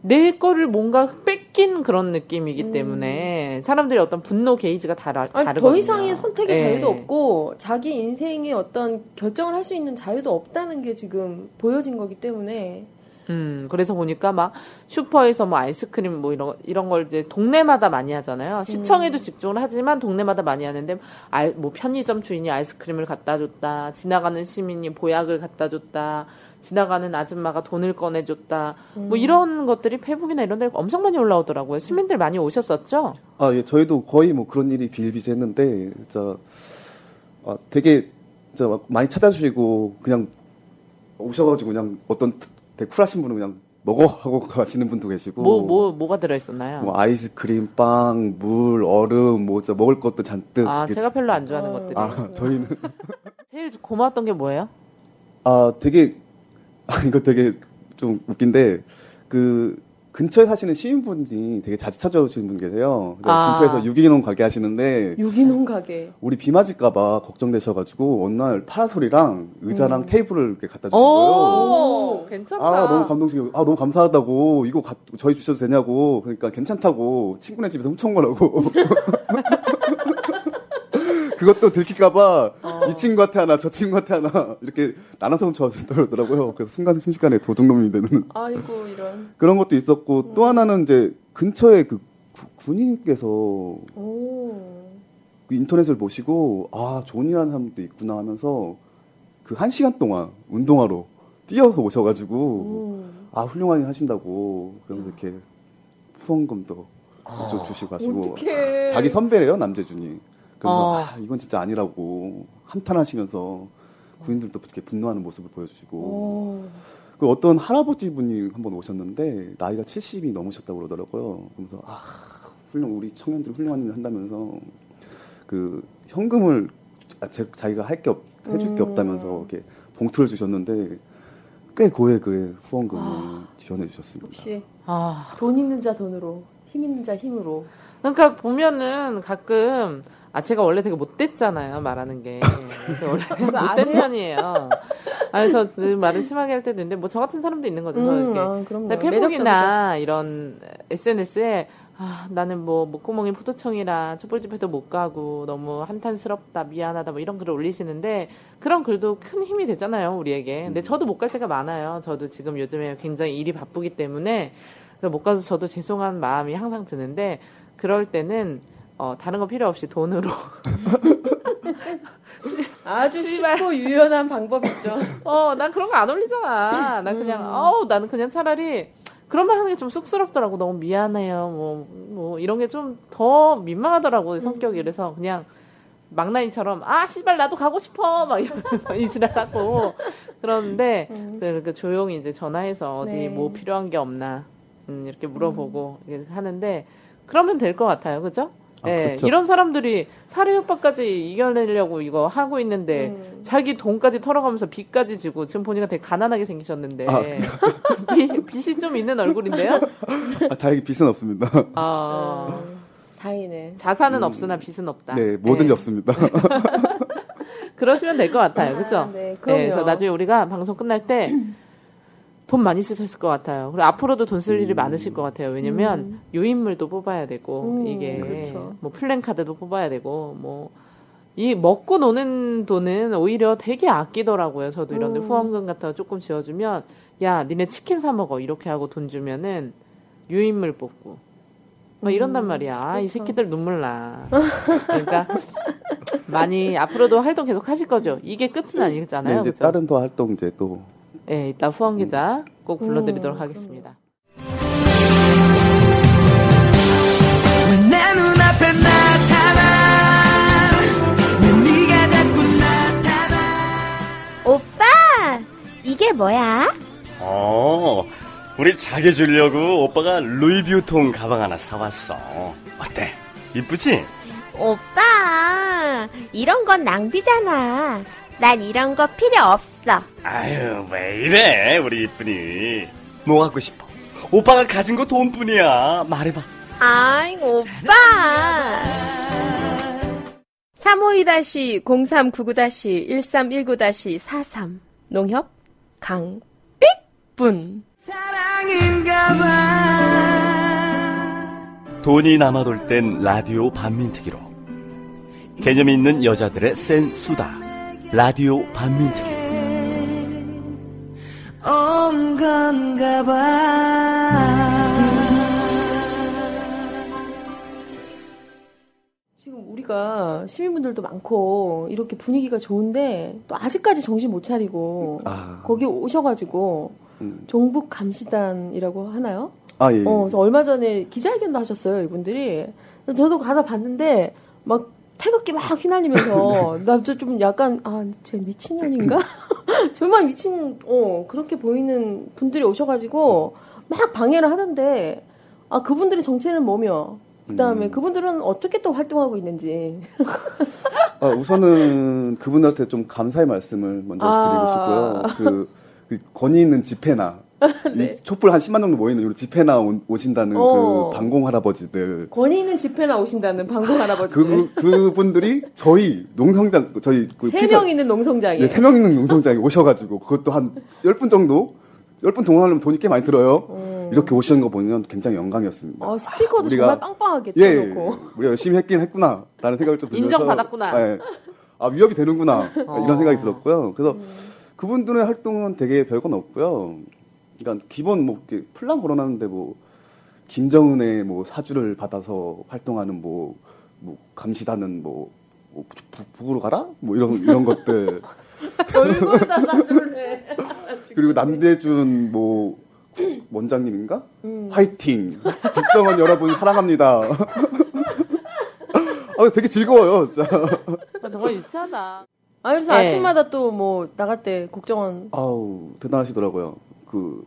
내 거를 뭔가 뺏긴 그런 느낌이기 음. 때문에 사람들이 어떤 분노 게이지가 다르, 아니, 다르거든요. 더 이상의 선택의 예. 자유도 없고 자기 인생의 어떤 결정을 할 수 있는 자유도 없다는 게 지금 보여진 거기 때문에 음, 그래서 보니까 막 슈퍼에서 뭐 아이스크림 뭐 이런 이런 걸 이제 동네마다 많이 하잖아요. 시청에도 집중을 하지만 동네마다 많이 하는데 알, 뭐 편의점 주인이 아이스크림을 갖다 줬다. 지나가는 시민이 보약을 갖다 줬다. 지나가는 아줌마가 돈을 꺼내 줬다. 뭐 이런 것들이 페북이나 이런 데 엄청 많이 올라오더라고요. 시민들 많이 오셨었죠? 아, 예, 저희도 거의 뭐 그런 일이 비일비재했는데, 진짜, 아, 되게, 진짜 막 많이 찾아주시고, 그냥 오셔가지고 그냥 어떤 되게 쿨하신 분은 그냥 먹어! 하고 (laughs) 가시는 분도 계시고. 뭐 뭐 뭐, 가 들어 있었나요? 뭐 아이스크림, 빵, 물, 얼음, 뭐 진짜 먹을 것도 잔뜩. 아, 이렇게- 제가 별로 안 좋아하는 어. 것들이. 아, 저희는. (laughs) 제일 고마웠던 게 뭐예요? 아, 되게, 아, 이거 되게 좀 웃긴데, 그, 근처에 사시는 시민분이 되게 자주 찾아오시는 분 계세요. 아. 근처에서 유기농 가게 하시는데, 유기농 가게. 우리 비 맞을까봐 걱정되셔가지고, 어느 날 파라솔이랑 의자랑 음. 테이블을 이렇게 갖다 주신 거예요. 오, 괜찮다. 아, 너무 감동적이고, 아, 너무 감사하다고, 이거 가- 저희 주셔도 되냐고, 그러니까 괜찮다고, 친구네 집에서 훔쳐온 거라고. (laughs) 그것도 들킬까봐, 어. 이 친구한테 하나, 저 친구한테 하나, 이렇게 나눠서 훔쳐왔더라고요. 그래서 순간, 순식간에 도둑놈이 되는 아이고 이런. 그런 것도 있었고, 또 하나는 이제 근처에 그 구- 군인께서 오. 그 인터넷을 보시고, 아, 하는 사람도 있구나 하면서, 그 한 시간 동안 운동하러 뛰어서 오셔가지고, 음. 아 훌륭한 일 하신다고 그러면서 이렇게 후원금도 좀 주시고 하시고 어떡해. 자기 선배래요 남재준이 그래서 어. 아 이건 진짜 아니라고 한탄하시면서 군인들도 이렇게 분노하는 모습을 보여주시고 오. 그 어떤 할아버지 분이 한 번 오셨는데 나이가 70이 넘으셨다고 그러더라고요 그러면서 아 훌륭 우리 청년들이 훌륭한 일을 한다면서 그 현금을 아, 제, 자기가 할 게 없, 해줄 게 음. 없다면서 이렇게 봉투를 주셨는데 꽤 고액의 후원금을 아. 지원해 주셨습니다. 역시 아, 돈 있는 자 돈으로, 힘 있는 자 힘으로. 그러니까 보면은 가끔 아 제가 원래 되게 못됐잖아요 말하는 게 원래 (laughs) 못된? 편이에요. 아, 그래서 그 말을 심하게 할 때도 있는데 뭐 저 같은 사람도 있는 거죠. 음, 이렇게 아. 근데 페북이나 이런 SNS에 아, 나는 뭐 목구멍이 포도청이라 촛불집회도 못 가고 너무 한탄스럽다 미안하다 뭐 이런 글을 올리시는데 그런 글도 큰 힘이 되잖아요 우리에게. 근데 저도 못 갈 때가 많아요. 저도 지금 요즘에 굉장히 일이 바쁘기 때문에 못 가서 저도 죄송한 마음이 항상 드는데 그럴 때는 어, 다른 거 필요 없이 돈으로 (laughs) 아주 씨발. 쉽고 유연한 방법이죠. (laughs) 어, 난 그런 거 안 올리잖아. 난 그냥, 음. 어우, 나는 그냥 차라리 그런 말 하는 게 좀 쑥스럽더라고. 너무 미안해요. 뭐, 뭐, 이런 게 좀 더 민망하더라고, 성격이. 그래서 그냥 막나니처럼, 아, 씨발, 나도 가고 싶어. 막 이런 (laughs) 이지랄하고. 그러는데, 그러니까 조용히 이제 전화해서 어디 네. 뭐 필요한 게 없나, 음, 이렇게 물어보고 이렇게 하는데, 그러면 될 것 같아요. 그죠? 아, 예, 그렇죠. 이런 사람들이 사례 협박까지 이겨내려고 이거 하고 있는데 음. 자기 돈까지 털어가면서 빚까지 지고 지금 보니까 되게 가난하게 생기셨는데 아, 빚, 빚이 좀 있는 얼굴인데요. 아, 다행히 빚은 없습니다. 아, 어, 다행이네. 자산은 음. 없으나 빚은 없다. 네, 뭐든지 예, 없습니다. (laughs) 그러시면 될 것 같아요. 그죠? 아, 네, 그럼요. 그래서 나중에 우리가 방송 끝날 때 돈 많이 쓰셨을 것 같아요. 그리고 앞으로도 돈 쓸 일이 음. 많으실 것 같아요. 왜냐면 음. 유인물도 뽑아야 되고 음, 이게 그렇죠. 뭐 플랜 카드도 뽑아야 되고 뭐 이 먹고 노는 돈은 오히려 되게 아끼더라고요. 저도 이런데 음. 후원금 같은 거 조금 지어주면 야 니네 치킨 사 먹어 이렇게 하고 돈 주면은 유인물 뽑고 뭐 이런단 음, 말이야. 아, 이 그렇죠. 새끼들 눈물 나. 그러니까 많이 앞으로도 활동 계속 하실 거죠. 이게 끝은 아니잖아요. 네, 이제 그죠? 다른 더 활동 이제 또 예, 이따 후원 기자 꼭 불러드리도록 음, 하겠습니다. 오빠! 이게 뭐야? 어, 우리 자기 주려고 오빠가 루이비우통 가방 하나 사왔어. 어때? 이쁘지? 오빠! 이런 건 낭비잖아. 난 이런 거 필요 없어. 아유, 왜 이래, 우리 이쁜이. 뭐 갖고 싶어? 오빠가 가진 거 돈뿐이야. 말해봐. 아이, 오빠! 352-0399-1319-43 농협 강삑분 사랑인가 봐 돈이 남아돌 땐 라디오 반민특위로. 개념 있는 여자들의 센 수다. 라디오 반민특위. 온 건가 봐 지금 우리가 시민분들도 많고 이렇게 분위기가 좋은데 또 아직까지 정신 못 차리고 아, 거기 오셔가지고 음. 종북 감시단이라고 하나요? 아 예. 어, 그래서 얼마 전에 기자회견도 하셨어요, 이분들이. 저도 가서 봤는데, 막, 태극기 막 휘날리면서, (laughs) 나저좀 약간, 아, 쟤 미친년인가? (laughs) 정말 미친, 어, 그렇게 보이는 분들이 오셔가지고, 막 방해를 하는데, 아, 그분들의 정체는 뭐며, 그 다음에 음. 그분들은 어떻게 또 활동하고 있는지. (laughs) 아, 우선은 그분한테 좀 감사의 말씀을 먼저 아. 드리고 싶고요. 그, 그 권위 있는 집회나 네. 이 촛불 한 10만 정도 모이는 이 집회나 오, 오신다는 어. 그 방공 할아버지들 권위 있는 집회나 오신다는 방송 할아버지. 그 그분들이 저희 농성장 저희 그세 피서- 명 있는 농성장에. 네, 세명 있는 농성장에 오셔가지고 그것도 한열분 정도 열분 동원하려면 돈이 꽤 많이 들어요. 음. 이렇게 오시는 거 보면 굉장히 영광이었습니다. 어, 스피커도 우리가- 정말 빵빵하게 예, 틀어놓고. 우리가 열심히 했긴 했구나 라는 생각을 좀 들면서 인정받았구나. 예. 아 위협이 되는구나 어. 이런 생각이 들었고요. 그래서 음. 그분들의 활동은 되게 별건 없고요. 그러니까 기본 뭐 이렇게 플랑 걸어놨는데 뭐 김정은의 뭐 사주를 받아서 활동하는 뭐, 뭐 감시단은 뭐, 뭐 북, 북으로 가라 뭐 이런 이런 것들 (laughs) 얼굴다 사주를 해. (laughs) 그리고 남대준 뭐 원장님인가 음. 화이팅 국정원 여러분 사랑합니다. (laughs) 아 되게 즐거워요 진짜. 아, 정말 유치하다. 아 그래서 네. 아침마다 또 뭐 나갈 때 국정원 아우 대단하시더라고요. 그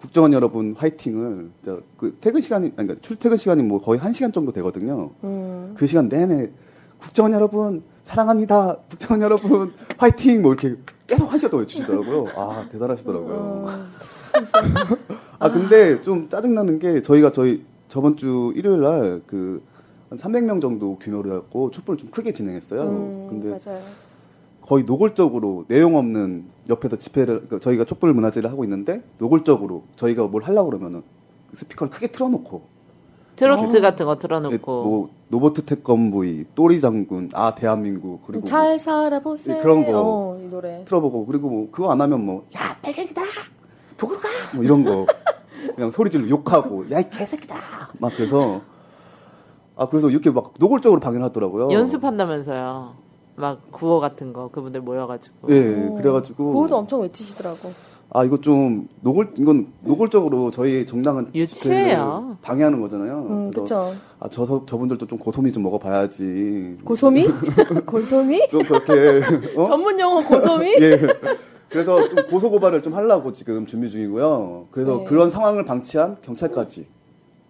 국정원 여러분 화이팅을 진짜 그 퇴근 시간이 아니 그러니까 출퇴근 시간이 뭐 거의 한 시간 정도 되거든요. 음. 그 시간 내내 국정원 여러분 사랑합니다. 국정원 여러분 (laughs) 화이팅 뭐 이렇게 계속 동안 외치시더라고요. 아 대단하시더라고요. 음. (laughs) 아 근데 좀 짜증 나는 게 저희가 저희 저번 주 일요일 날그 한 300명 정도 규모로 해갖고 촛불을 좀 크게 진행했어요. 음, 근데 맞아요. 거의 노골적으로 내용 없는 옆에서 집회를 그러니까 저희가 촛불 문화제를 하고 있는데 노골적으로 저희가 뭘 하려고 그러면은 그 스피커를 크게 틀어놓고 트로트 같은 거 예, 틀어놓고. 뭐 로보트 태권브이 똘이 장군 아 대한민국 그리고 뭐 잘 살아보세요. 예, 그런 거. 어, 이 노래. 틀어보고 그리고 뭐 그거 안 하면 뭐 야 빨갱이다 북으로 가 뭐 이런 거 그냥 소리 질러 욕하고 야 이 개새끼다 막 그래서 아 그래서 이렇게 막 노골적으로 방해하더라고요. 연습한다면서요. 막 구호 같은 거 그분들 모여가지고. 예 음. 그래가지고 그것도 엄청 외치시더라고. 아 이거 좀 노골 이건 노골적으로 저희 정당은 유치해요. 집회를 방해하는 거잖아요. 음, 그쵸. 아저 저분들도 좀 고소미 좀 먹어봐야지. 고소미? (laughs) 고소미? 좀 저렇게 어? 전문 용어 고소미? (laughs) 예. 그래서 좀 고소 고발을 좀 하려고 지금 준비 중이고요. 그래서 네. 그런 상황을 방치한 경찰까지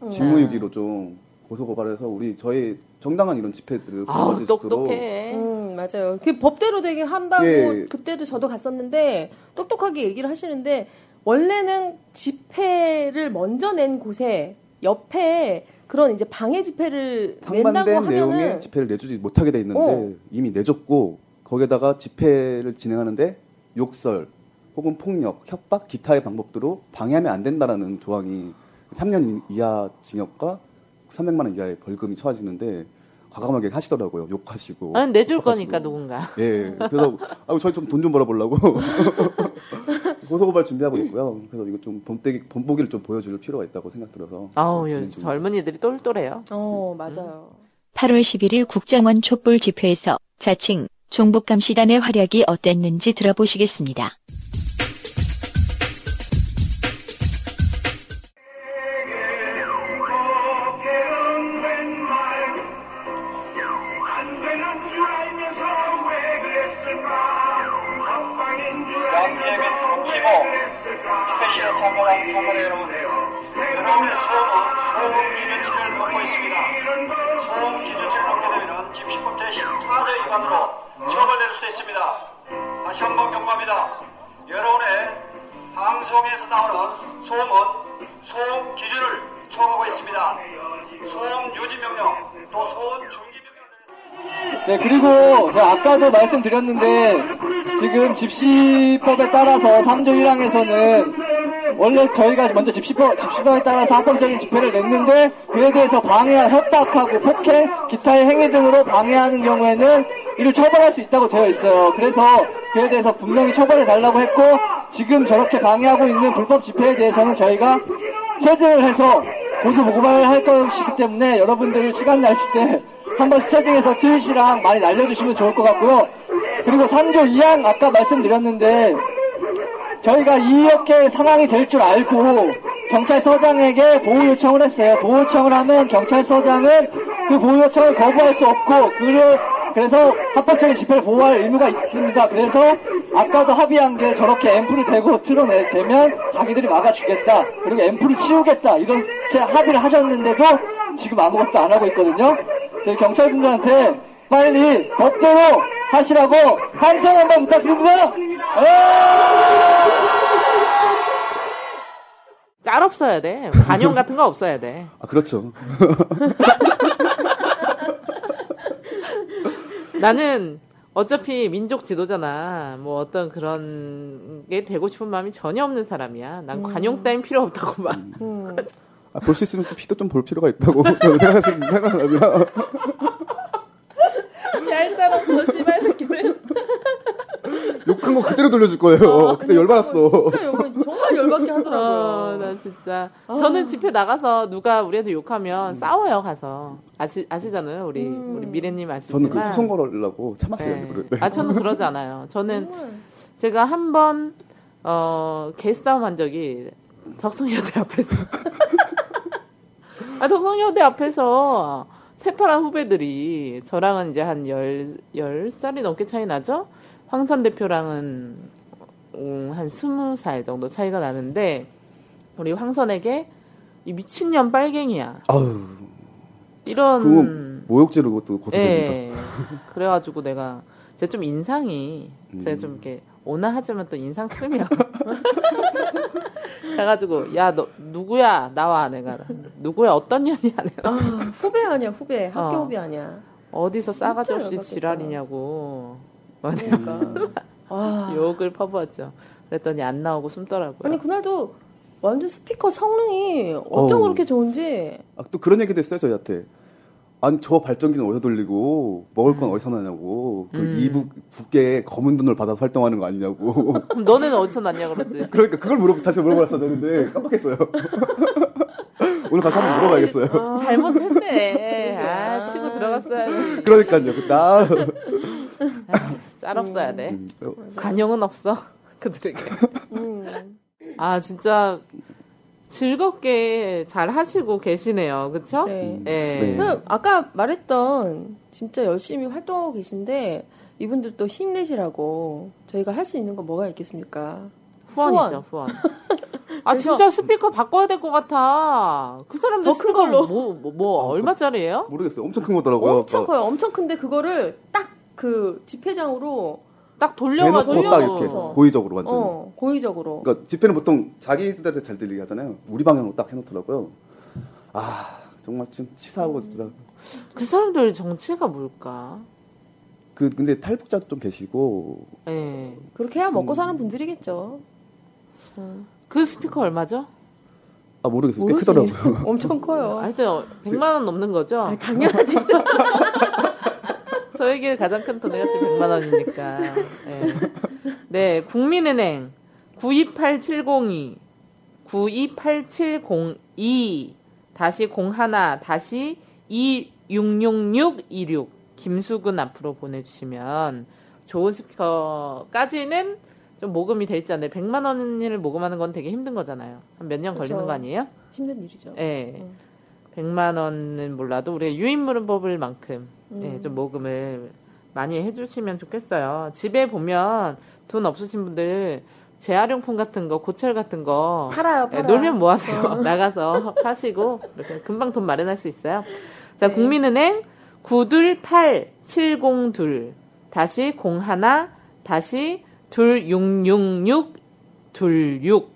음. 직무유기로 좀 고소 고발해서 우리 저희 정당한 이런 집회들을 벌어질 수 있도록 똑똑해. 음, 맞아요. 그 법대로 되게 한다고 예. 그때도 저도 갔었는데 똑똑하게 얘기를 하시는데 원래는 집회를 먼저 낸 곳에 옆에 그런 이제 방해 집회를 낸다고 하면은 내용의 집회를 내주지 못하게 돼 있는데 어. 이미 내줬고 거기에다가 집회를 진행하는데 욕설 혹은 폭력, 협박, 기타의 방법으로 방해하면 안 된다라는 조항이 3년 이하 징역과 300만 원 이하의 벌금이 처해지는데 과감하게 하시더라고요. 욕하시고. 아니 내줄. 거니까 누군가. 예. 그래서 아 저희 좀 돈 좀 벌어보려고 (laughs) 고소고발 준비하고 있고요. 그래서 이거 좀 본때기 본보기를 좀 보여줄 필요가 있다고 생각 들어서. 아우. 젊은이들이 똘똘해요. 어, 맞아요. 8월 11일 국정원 촛불 집회에서 자칭 종북감시단의 활약이 어땠는지 들어보시겠습니다. 치고 스페셜에 참가한 참가자 여러분 여러분의 소음은 소음 기준치를 넘고 있습니다. 소음 기준치를 넘게 되면 집시법 제14조 위반으로 처벌될 수 있습니다. 다시 한 번 경고합니다. 여러분의 방송에서 나오는 소음은 소음 기준을 초과하고 있습니다. 소음 유지 명령 또 소음 명령 네, 그리고 아까도 말씀드렸는데 지금 집시법에 따라서 3조 1항에서는 원래 저희가 먼저 집시법, 집시법에 따라서 합법적인 집회를 냈는데 그에 대해서 방해, 협박하고 폭행, 기타의 행위 등으로 방해하는 경우에는 이를 처벌할 수 있다고 되어 있어요. 그래서 그에 대해서 분명히 처벌해 달라고 했고 지금 저렇게 방해하고 있는 불법 집회에 대해서는 저희가 체증을 해서 고소 보고를 할 것이기 때문에 여러분들 시간 나실 때 한번 체증해서 트윗이랑 많이 날려주시면 좋을 것 같고요. 그리고 3조 2항 아까 말씀드렸는데 저희가 이렇게 상황이 될 줄 알고 경찰서장에게 보호 요청을 했어요. 보호 요청을 하면 경찰서장은 그 보호 요청을 거부할 수 없고 그를 그래서 합법적인 집회를 보호할 의무가 있습니다. 그래서 아까도 합의한 게 저렇게 앰플을 대고 틀어내면 자기들이 막아주겠다. 그리고 앰플을 치우겠다. 이렇게 합의를 하셨는데도 지금 아무것도 안 하고 있거든요. 저희 경찰분들한테 빨리 법대로 하시라고 한성 한번 부탁드립니다. 짤 없어야 돼. 관용 같은 거 없어야 돼. 아 그렇죠. (laughs) 나는 어차피 민족 지도자나 뭐 어떤 그런 게 되고 싶은 마음이 전혀 없는 사람이야. 난 관용 따윈 필요 없다고 봐. 음. 아, 볼 수 있으면 또 피도 좀 볼 필요가 있다고 (laughs) 저는 생각하시는 생각하면 (laughs) 얄짤 없어, 씨발 새끼들. 욕한 거 그대로 돌려줄 거예요. 그때 열받았어. 진짜 여기 정말 열받게 하더라고요. 어, 나 진짜. 저는 집회 나가서 누가 우리한테 욕하면 싸워요, 가서. 아시, 아시잖아요, 우리, 우리 미래님 아시지만. 저는 그 소송 걸으려고 참았어요. 네. 네. 아, 저는 그러지 않아요. 저는 제가 한 번, 어, 개싸움 한 적이 덕성여대 (laughs) 앞에서. 아, 덕성여대 앞에서 새파란 후배들이 저랑은 이제 한 열, 열 살이 넘게 차이 나죠? 황선 대표랑은 음, 한 스무 살 정도 차이가 나는데 우리 황선에게 이 미친년 빨갱이야. 아우, 이런 모욕죄로 그것도 고소됩니다. 예. 그래가지고 내가 제가 좀 인상이 음. 제가 좀 이렇게 오나 하지만 또 인상 쓰면 (laughs) 가가지고 야 너 누구야 나와 내가 누구야 어떤 년이야 내가 아, 후배 아니야 후배 학교 어. 후배 아니야. 어디서 싸가지 없이 열받겠다. 지랄이냐고 그러니까. (laughs) 아. 욕을 퍼부었죠. 그랬더니 안 나오고 숨더라고요. 아니 그날도 완전 스피커 성능이 어쩜 어우. 그렇게 좋은지 아, 또 그런 얘기도 했어요 저희한테. 아니 저 발전기는 어디서 돌리고 먹을 음. 건 어디서 나냐고 그 이북 북에 검은 돈을 받아서 활동하는 거 아니냐고. (laughs) 그럼 너네는 어디서 났냐 그러지. 그러니까 그걸 물어 다시 물어봤어야 되는데 깜빡했어요. (laughs) 오늘 가서 한번 물어봐야겠어요. 잘못했네. 아 치고 들어갔어야지. 그러니까요. 그 나. (laughs) 짤 없어야 돼. 음, 어, 관용은 없어 그들에게. 음. 아 진짜 즐겁게 잘 하시고 계시네요. 그쵸? 네. 예. 네. 그냥 아까 말했던 진짜 열심히 활동하고 계신데 이분들도 힘내시라고 저희가 할 수 있는 거 뭐가 있겠습니까? 후원이죠, 후원. (laughs) 아, 그래서- 진짜 스피커 바꿔야 될 것 같아. 그 사람들 더큰 스피커 걸로. 뭐, 뭐, 뭐 아, 얼마짜리예요? 모르겠어요. 엄청 큰 거더라고요. 엄청 아까. 커요. 엄청 큰데 그거를 딱 그 집회장으로 딱 대놓고 돌려가지고. 딱 이렇게. 고의적으로 완전. 어 고의적으로 그러니까 집회는 보통 자기들한테 잘 들리게 하잖아요. 우리 방향으로 딱 해놓더라고요. 아 정말 좀 치사하고 진짜. 그 사람들 정체가 뭘까? 그 근데 탈북자도 좀 계시고 예. 그렇게 해야 음. 먹고 사는 분들이겠죠. 음. 그 스피커 얼마죠? 아 모르겠어요. 꽤 모르지. 크더라고요. (laughs) 엄청 커요. 하여튼 100만 원 넘는 거죠? 아, 당연하지. (laughs) 저에게 가장 큰지 100만 원이니까. 네. 네, 국민은행 928702 928702 다시 01 다시 266626 김수근 앞으로 보내주시면 좋은 스피커까지는 좀 모금이 될지 안 돼. 100만 원을 모금하는 건 되게 힘든 거잖아요. 한 몇년 그렇죠. 걸리는 거 아니에요? 힘든 일이죠. 예. 음. 100만 원은 몰라도 우리가 유인물은 뽑을 만큼 음. 예, 좀 모금을 많이 해주시면 좋겠어요. 집에 보면 돈 없으신 분들 재활용품 같은 거, 고철 같은 거 팔아요, 예, 팔아. 놀면 뭐 하세요? (laughs) 나가서 파시고 이렇게 금방 돈 마련할 수 있어요. 자, 네. 국민은행 928702 다시 01 다시 2666 26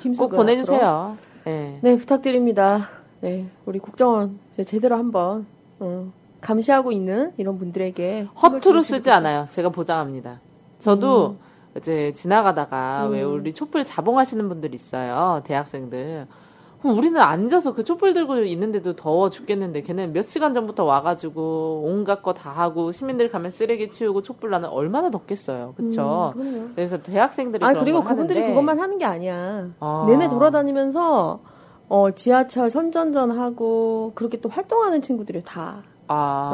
김수근 꼭 보내주세요. 예. 네, 부탁드립니다. 네, 우리 국정원 제대로 한번 어, 감시하고 있는 이런 분들에게 허투루 쓰지 않아요. 제가 보장합니다. 저도 이제 지나가다가 음. 왜 우리 촛불 자봉하시는 분들 있어요. 대학생들. 우리는 앉아서 그 촛불 들고 있는데도 더워 죽겠는데 걔는 몇 시간 전부터 와가지고 온갖 거 다 하고 시민들 가면 쓰레기 치우고 촛불 나는 얼마나 덥겠어요. 그쵸? 음. 그래서 대학생들이 아 그리고 걸 그분들이 하는데 그것만 하는 게 아니야. 아. 내내 돌아다니면서 어, 지하철 선전전 하고 그렇게 또 활동하는 친구들이 다. 아.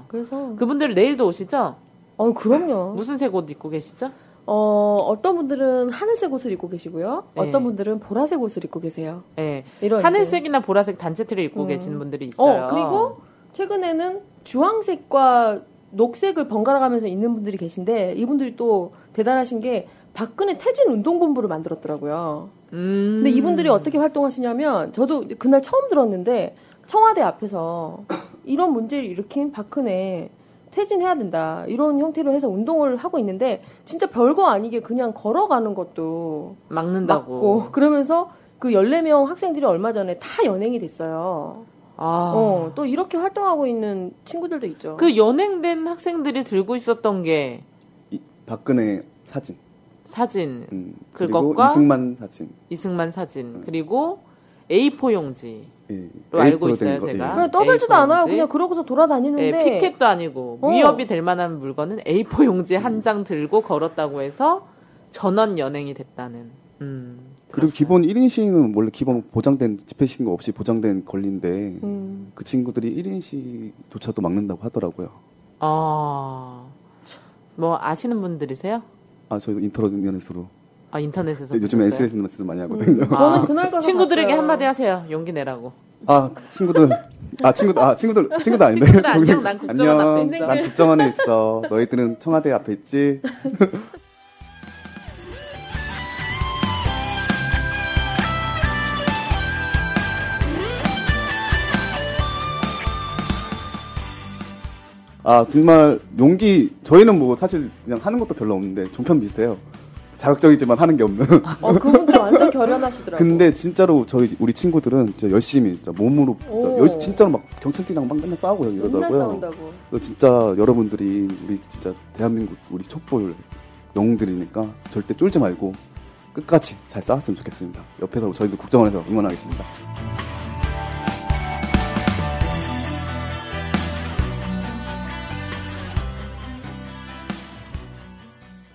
어, 그래서 그분들 내일도 오시죠? 어 그럼요. 무슨 색 옷 입고 계시죠? 어 어떤 분들은 하늘색 옷을 입고 계시고요. 네. 어떤 분들은 보라색 옷을 입고 계세요. 예. 이런 이제- 하늘색이나 보라색 단체 티를 입고 음. 계시는 분들이 있어요. 어 그리고 최근에는 주황색과 녹색을 번갈아 가면서 있는 분들이 계신데 이분들이 또 대단하신 게 박근혜 퇴진 운동본부를 만들었더라고요. 음. 근데 이분들이 어떻게 활동하시냐면 저도 그날 처음 들었는데 청와대 앞에서 이런 문제를 일으킨 박근혜 퇴진해야 된다 이런 형태로 해서 운동을 하고 있는데 진짜 별거 아니게 그냥 걸어가는 것도 막는다고. 맞고 그러면서 그 14명 학생들이 얼마 전에 다 연행이 됐어요. 아. 어, 또 이렇게 활동하고 있는 친구들도 있죠. 그 연행된 학생들이 들고 있었던 게 이- 박근혜 사진. 사진, 음, 그리고 그것과 이승만 사진. 이승만 사진, 그리고 A4 용지. 예, 로 알고 A4 된 있어요, 거, 제가. 예. 그냥 떠들지도 A4 않아요. 그냥 그러고서 돌아다니는데 예, 피켓도 아니고 어. 위협이 될 만한 물건은 A4 용지 한 장 들고 걸었다고 해서 전원 연행이 됐다는. 음. 그리고. 기본 1인 시위는 원래 기본 보장된 집회 신고 없이 보장된 권리인데 음. 그 친구들이 1인 시조차도 막는다고 하더라고요. 아. 뭐 아시는 분들이세요? 아, 저희도 인터넷으로. 아 인터넷에서 요즘 보셨어요? SNS도 많이 음. 하거든요. 아, 저는 그날 가서 친구들에게 봤어요. 한마디 하세요. 용기 내라고. 아 친구들 아 친구들 아 친구들 친구들 아닌데 친구들 안녕 난 국정원 앞에 있어. 난 국정원에 있어. 너희들은 청와대 앞에 있지. (laughs) 아 정말 용기 저희는 뭐 사실 그냥 하는 것도 별로 없는데 종편 비슷해요. 자극적이지만 하는 게 없는. 어, 그분들은 완전 (laughs) 결연하시더라고요. 근데 진짜로 저희 우리 친구들은 진짜 열심히 진짜 몸으로 진짜, 오. 열- 진짜로 막 경찰들이랑 막 맨날 싸우고 이러더라고요. 싸운다고. 그래서 진짜 여러분들이 우리 진짜 대한민국 우리 촛불 영웅들이니까 절대 쫄지 말고 끝까지 잘 싸웠으면 좋겠습니다. 옆에서 저희도 국정원에서 응원하겠습니다.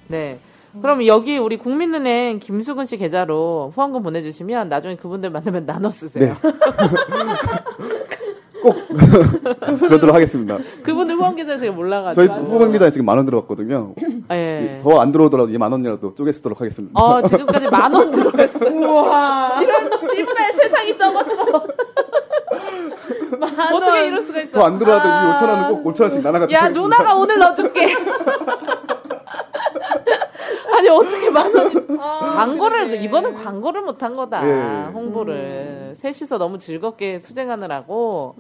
네. 그럼 여기 우리 국민은행 김수근 씨 계좌로 후원금 보내주시면 나중에 그분들 만나면 (laughs) 나눠 쓰세요. 네. (laughs) 그러도록 하겠습니다. 그분들 후원 계좌를 제가 몰라가지고. 저희 후원기단에 지금 만 원 들어갔거든요. 예. 더 안 들어오더라도 이 만 원이라도 쪼개 쓰도록 하겠습니다. 어, 지금까지 만 원 들어갔어. (laughs) 우와. 이런 씨발 세상이 썩었어. 어떻게 이럴 수가 있어? 더 안 들어와도 이 5천 원은 꼭 5천 원씩 나눠가도록 야, 하겠습니다. 누나가 오늘 넣어줄게. 아니, 어떻게 만 원이. (laughs) 광고를, 이거는 광고를 못한 거다. 예. 홍보를. 셋이서 너무 즐겁게 수쟁하느라고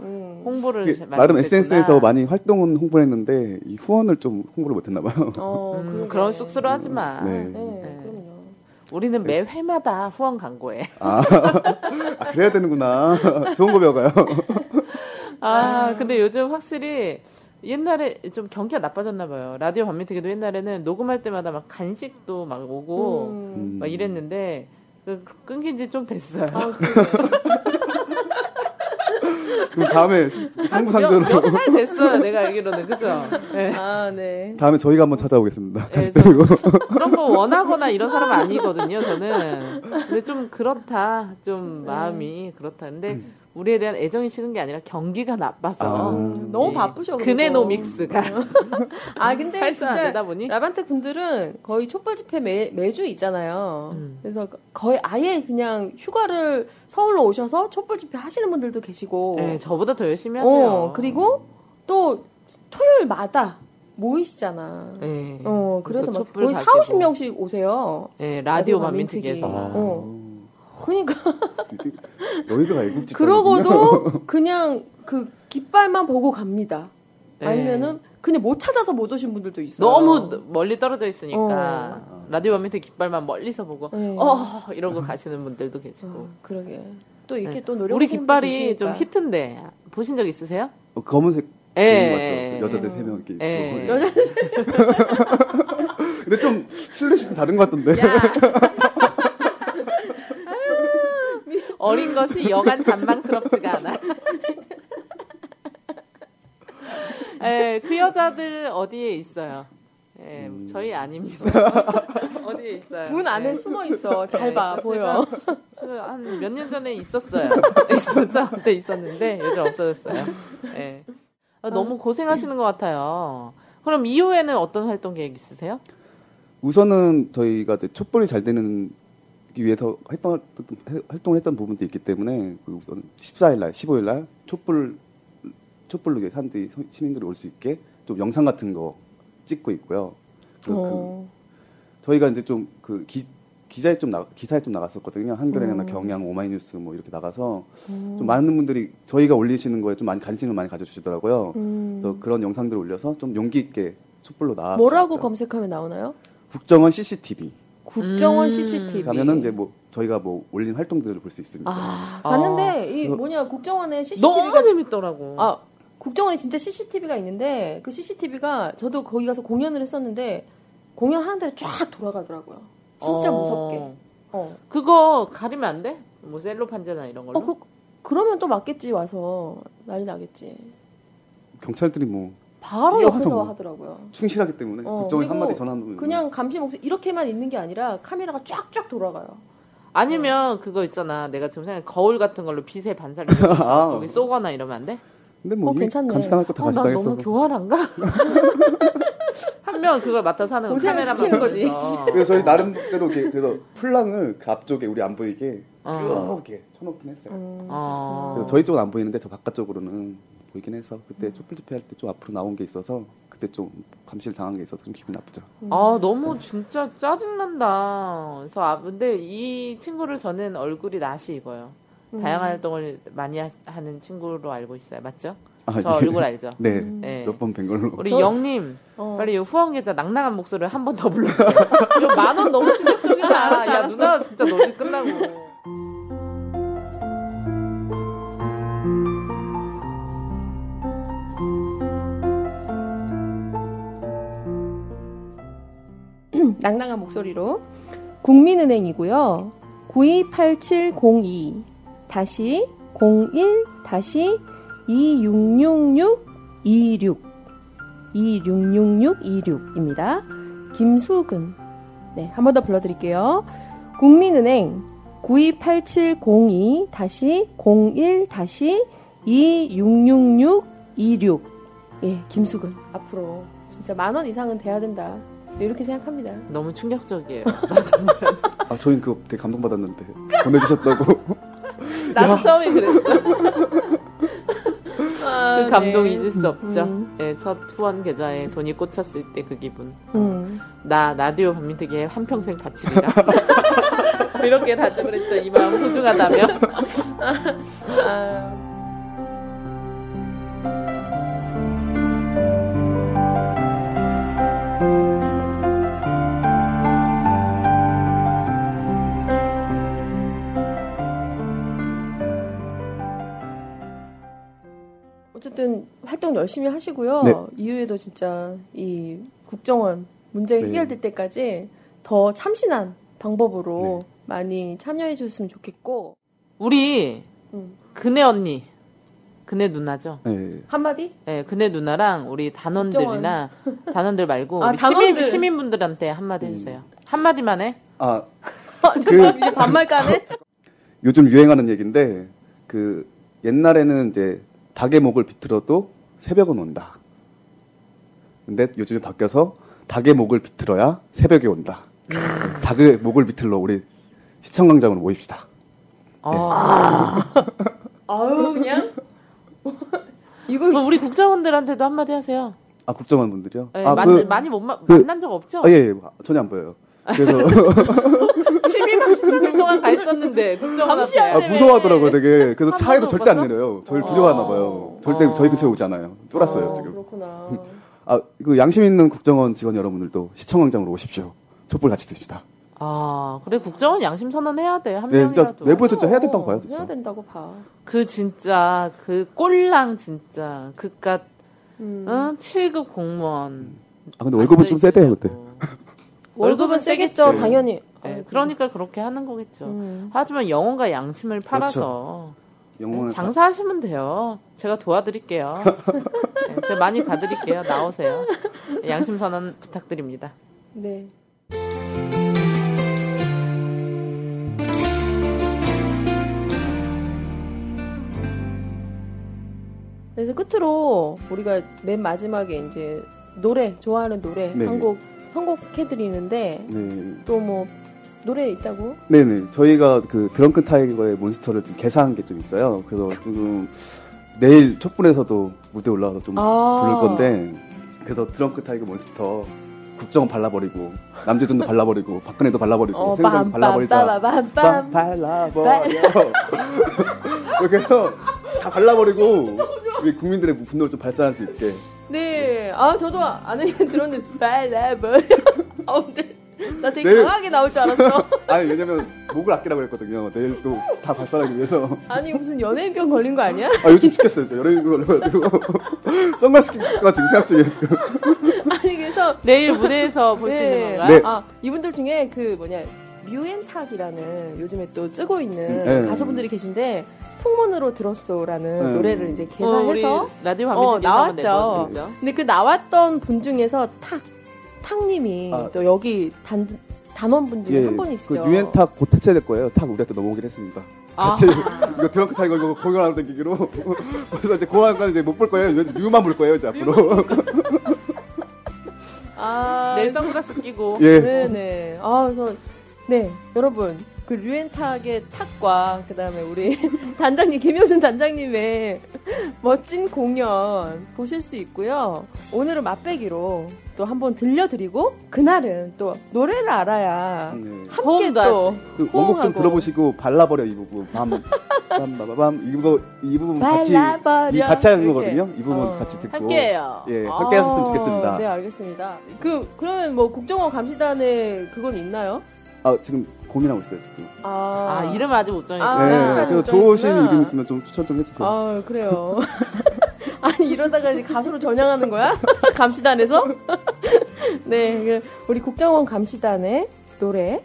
홍보를 이게 많이 나름. SNS에서 많이 활동은 홍보를 했는데 이 후원을 좀 홍보를 못했나 봐요. 어, (laughs) 음. 그런 쑥스러워하지 마. 네. 네, 그럼요. 우리는 매 회마다 후원 광고해. 아, (laughs) 아, 그래야 되는구나. 좋은 거 배워가요. 아, 근데 요즘 확실히 옛날에 좀 경기가 나빠졌나 봐요. 라디오 반민특위도 옛날에는 녹음할 때마다 막 간식도 막 오고 음. 막 이랬는데 그 끊긴 지 좀 됐어요. 아. (laughs) 그럼 다음에 상부상조로 몇달 됐어요. 내가 알기로는 그죠? 네. 아, 네. 다음에 저희가 한번 찾아오겠습니다. 네. 그런 거 원하거나 이런 사람은 아니거든요. 저는. 근데 좀 그렇다. 좀 마음이 그렇다. 근데 우리에 대한 애정이 식은 게 아니라 경기가 나빠서 아. 너무 예. 바쁘셔. 그리고. 그네노 믹스가 (laughs) 아, 근데 진짜 라반텍 분들은 거의 촛불 집회 매, 매주 있잖아요. 음. 그래서 거의 아예 그냥 휴가를 서울로 오셔서 촛불 집회 하시는 분들도 계시고. 네, 저보다 더 열심히 하세요. 어, 그리고 또 토요일마다 모이시잖아. 네. 어, 그래서 막 촛불 거의 가시고. 4, 50명씩 오세요. 네, 라디오 라디오 만민특위에서. 아, 어. 그러니까 (laughs) 여의도가 애국지. 그러고도 그냥 그 깃발만 보고 갑니다. 네. 아니면은 그냥 못 찾아서 못 오신 분들도 있어요. 너무 멀리 떨어져 있으니까 어. 라디오 만민특위 깃발만 멀리서 보고 네. 어 이러고 가시는 분들도 계시고. 어, 그러게. 또 이렇게 네. 또 노력. 우리 깃발이 좀 히트인데 보신 적 있으세요? 어, 검은색 예. 맞죠? 여자들 세 명 이렇게 있고. 예. 여자 근데 좀 실내식 다른 것 같던데. 야. 어린 것이 여간 잔망스럽지가 않아. (laughs) 예, 그 여자들 어디에 있어요? 예, 저희 아닙니다. (laughs) 어디에 있어요? 문 안에 예. 숨어 있어. (laughs) 잘 네, 봐 제가- 보여. 한 몇 년 전에 있었어요. 있었죠? 그때 있었는데 요즘 없어졌어요. 예. 아, 너무 고생하시는 것 같아요. 그럼 이후에는 어떤 활동 계획 있으세요? 우선은 저희가 촛불이 잘 되는 기 위해서 활동, 활동을 했던 부분도 있기 때문에 그 우선 14일 날, 15일 날 촛불 촛불로 이제 사람들이 서- 시민들이 올 수 있게 좀 영상 같은 거 찍고 있고요. 그리고 그 어. 저희가 이제 좀 그 기사에 좀 나, 기사에 좀 나갔었거든요. 한겨레나 음. 경향, 오마이뉴스 뭐 이렇게 나가서 음. 좀 많은 분들이 저희가 올리시는 거에 좀 많이 관심을 많이 가져주시더라고요. 음. 그래서 그런 영상들을 올려서 좀 용기 있게 촛불로 나와. 뭐라고 검색하면 나오나요? 국정원 CCTV 국정원 음. CCTV. 가면은 이제 뭐 저희가 뭐 올린 활동들을 볼 수 있습니다. 아, 아. 봤는데 이 그거- 뭐냐 국정원에 CCTV가 너무 재밌더라고. 아 국정원에 진짜 CCTV가 있는데 그 CCTV가 저도 거기 가서 공연을 했었는데 공연하는 데를 쫙 돌아가더라고요. 진짜 어. 무섭게. 어. 그거 가리면 안 돼? 뭐 셀로 판자나 이런 걸로? 어, 그, 그러면 또 맞겠지 와서 난리 나겠지. 경찰들이 뭐 바로 옆에서 뭐. 하더라고요. 충실하기 때문에 어, 그리고 한마디 전하면 그냥 감시 목소리 이렇게만 있는 게 아니라 카메라가 쫙쫙 돌아가요. 아니면 그거 있잖아. 내가 지금 생각해 거울 같은 걸로 빛의 반사를 (laughs) 아. 거기 쏘거나 이러면 안 돼? 근데 뭐 어, 괜찮네. 감시당할 거다 어, 난 감시당했어. 너무 교활한가? (laughs) 한 명 그걸 맡아서 하는 거 카메라만 시키는 거지. (laughs) 그래서 저희 나름대로 이렇게 그래서 풀랑을 그 앞쪽에 우리 안 보이게 어. 쭉 이렇게 쳐놓긴 했어요. 음. 어. 그래서 저희 쪽은 안 보이는데 저 바깥쪽으로는 보이긴 해서 그때 촛불 집회 할 때 좀 앞으로 나온 게 있어서 그때 좀 감시를 당한 게 있어서 좀 기분 나쁘죠. 아 너무 진짜 짜증 난다. 그래서 아 근데 이 친구를 저는 얼굴이 낯이 익어요. 음. 다양한 활동을 많이 하, 는 친구로 알고 있어요. 맞죠? 아, 저 예. 얼굴 알죠? 네. 네. 몇 번 뵌 걸로. 우리 저- 영님 어. 빨리 이 후원 계좌 낭낭한 목소리를 한 번 더 불러주세요. (laughs) 이거 만원 너무 충격적이다. (laughs) 야. 누나 진짜 너희 끝나고. 낭낭한 목소리로 국민은행이고요. 928702 다시 01 다시 2666 26 2666 26입니다. 김수근 네, 한 번 더 불러 드릴게요. 국민은행 928702 다시 01 다시 2666 26 예, 김수근 앞으로 진짜 만 원 이상은 돼야 된다. 이렇게 생각합니다. 너무 충격적이에요. (laughs) 아, 저희는 그거 되게 감동받았는데. 보내주셨다고. (laughs) 나도 처음에 그랬어. (laughs) 아, 그 감동 네. 잊을 수 없죠. 음. 네, 첫 후원 계좌에 돈이 꽂혔을 때 그 기분. 음. 나 라디오 반민특위에 한평생 바치리라. 이렇게 다짐을 했죠. 이 마음 소중하다며. 아, 어쨌든 활동 열심히 하시고요. 네. 이후에도 진짜 이 국정원 문제 네. 해결될 때까지 더 참신한 방법으로 네. 많이 참여해 주셨으면 좋겠고 우리 음. 그네 언니, 그네 누나죠. 네. 한마디? 네, 그네 누나랑 우리 단원들이나 단원들 말고 (laughs) 아, 우리 단원들. 시민, 시민분들한테 한마디 음. 해주세요. 한마디만 해. 아, (laughs) 그 이제 반말 까네? (laughs) 요즘 유행하는 얘기인데, 그, 옛날에는 이제 닭의 목을 비틀어도 새벽은 온다. 근데 요즘에 바뀌어서 닭의 목을 비틀어야 새벽이 온다. 닭의 목을 비틀러 우리 시청광장으로 모입시다. 아, (laughs) 아유 그냥 (laughs) 이거 우리 국정원들한테도 한마디 하세요. 아, 국정원 분들이요? 네, 아, 만, 그, 많이 못 마, 그- 만난 적 없죠? 아, 예, 예, 전혀 안 보여요. 그래서 12박 (laughs) 13일 동안 가 (laughs) 있었는데 국정원 앞에. 아, 무서워하더라고요, 되게. 그래서 한 차에도 절대 안못 내려요. 저를 어. 두려워하나 봐요. 절대 어. 저희 근처에 오지 않아요. 쫄았어요, 어, 지금. 그렇구나. (laughs) 아, 그 양심 있는 국정원 직원 여러분들도 시청광장으로 오십시오. 촛불 같이 드십시다. 아, 그래 국정원 양심 선언 해야 돼. 한 네, 진짜 명이라도. 외부에도 진짜 해야 된다고 봐요, 어, 진짜. 해야 된다고 봐. 그 진짜 그 꼴랑 진짜 그깟 음. 응? 7급 공무원. 아, 근데 월급은 좀 세대요, 그때. 월급은 세겠죠, 네. 당연히. 네, 아이고. 그러니까 그렇게 하는 거겠죠. 음. 하지만 영혼과 양심을 팔아서 영혼을 네, 장사하시면 돼요. 제가 도와드릴게요. (laughs) 네, 제가 많이 가드릴게요. 나오세요. 양심 선언 부탁드립니다. 네. 그래서 끝으로 우리가 맨 마지막에 이제 노래 좋아하는 노래 네. 한곡 선곡해드리는데 네. 또 뭐 노래 있다고? 네네. 저희가 그 드렁큰 타이거의 Monster를 지금 개사한 게 좀 있어요. 그래서 지금 내일 촛불에서도 무대 올라와서 좀 아. 부를 건데, 그래서 드렁큰 타이거 몬스터 국정원 발라버리고, 남재준도 발라버리고, (laughs) 박근혜도 발라버리고, 어, 새누리당도 발라버리자. 빰빰빰빰빰. 빰 발라버려. 이렇게 해서 (laughs) 다 발라버리고, 우리 국민들의 분노를 좀 발산할 수 있게. 네. 아 저도 아는 들었는데 발라버려. 아 (laughs) 근데 (laughs) 나 되게 네. 강하게 나올 줄 알았어. (laughs) 아니, 왜냐면 목을 아끼라고 했거든요. 내일 또 다 발산하기 위해서. (laughs) 아니 무슨 연예인병 걸린 거 아니야? 아, 요즘 죽겠어요. 진짜 열애 걸려가지고. 선글라스 끼가 지금 생각 중이에요, 지금. 아니 그래서 내일 무대에서 볼수 있는 건가요? 네. 아 이분들 중에 그 뭐냐 뮤앤탁이라는 요즘에 또 뜨고 있는 네. 가수분들이 계신데 풍문으로 들었소라는 네. 노래를 이제 어, 개사해서 라디오 어, 밤에 나왔죠. 근데 그 나왔던 분 중에서 탁 탁님이 아. 또 여기 단 단원분 중에 예, 한 분이시죠. 그 뮤앤 탁 곧 해체될 거예요. 탁 우리한테 넘어오긴 했습니다. 아. 같이 (laughs) 이거 드렁큰 타이거 이거 공연하러 다니기로 (laughs) 그래서 이제 공항까지 이제 못 볼 거예요. 뮤만 볼 거예요 이제 앞으로. (laughs) 아, 내일 선글라스 끼고. 예. 네네. 아, 그래서, 네, 여러분. 그 류엔탁의 탁과, 그 다음에 우리 단장님, 김효준 단장님의 멋진 공연 보실 수 있고요. 오늘은 맛배기로 또 한번 들려드리고, 그날은 또 노래를 알아야 네. 함께 또. 그 원곡 좀. 들어보시고 발라버려 이 부분. 밤 빰바바밤 이거 이 부분 같이. 이 같이 하는. 거거든요. 이 부분 어. 같이 듣고 함께해요. 예, 함께 하셨으면 아, 좋겠습니다. 네, 알겠습니다. 그 그러면 뭐 국정원 감시단에 그건 있나요? 아, 지금 고민하고 있어요, 지금. 아, 아, 이름 아직 못 정했어요. 아, 네, 감시단에 그래서 못 좋으신. 이름 있으면 좀 추천 좀 해주세요. 아, 그래요. (laughs) 아니 이러다가 이제 가수로 전향하는 거야? (laughs) 감시단에서? (laughs) 네, 그 우리 국정원 감시단의 노래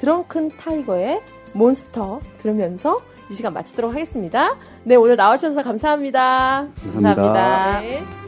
드렁큰 타이거의 몬스터 들으면서 이 시간 마치도록 하겠습니다. 네, 오늘 나와주셔서 감사합니다. 감사합니다. 네. 대선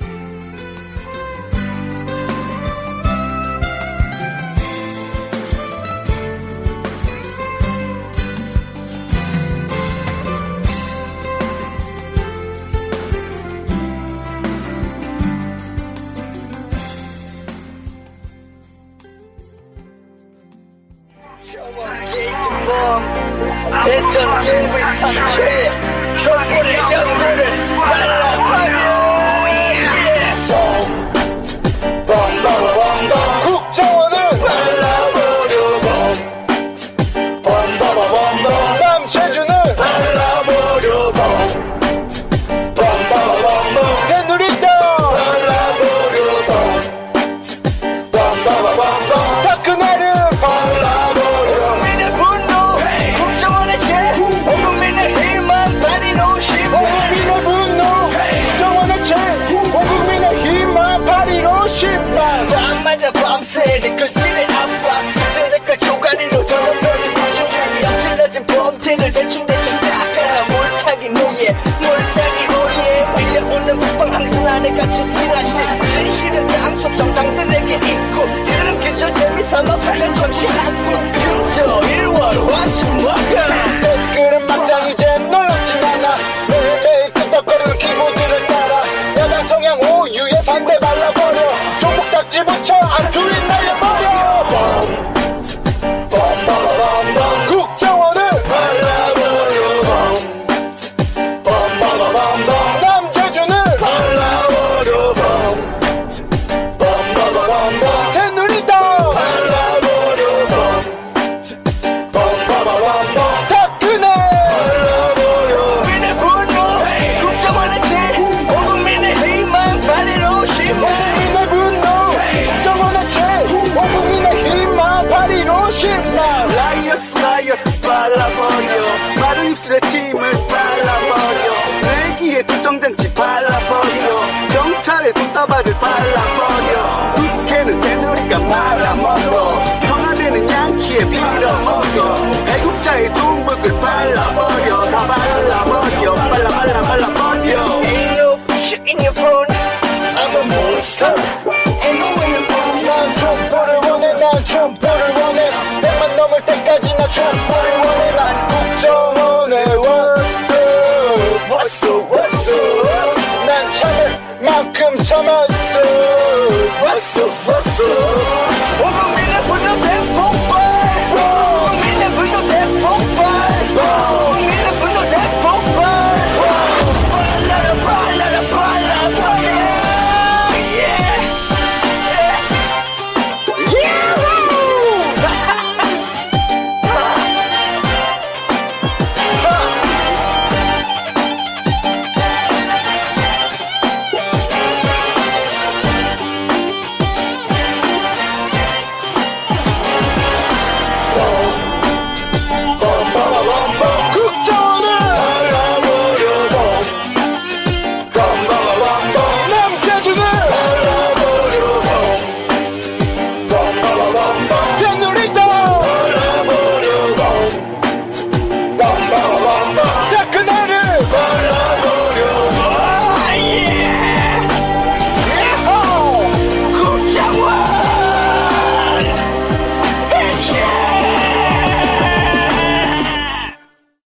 라이어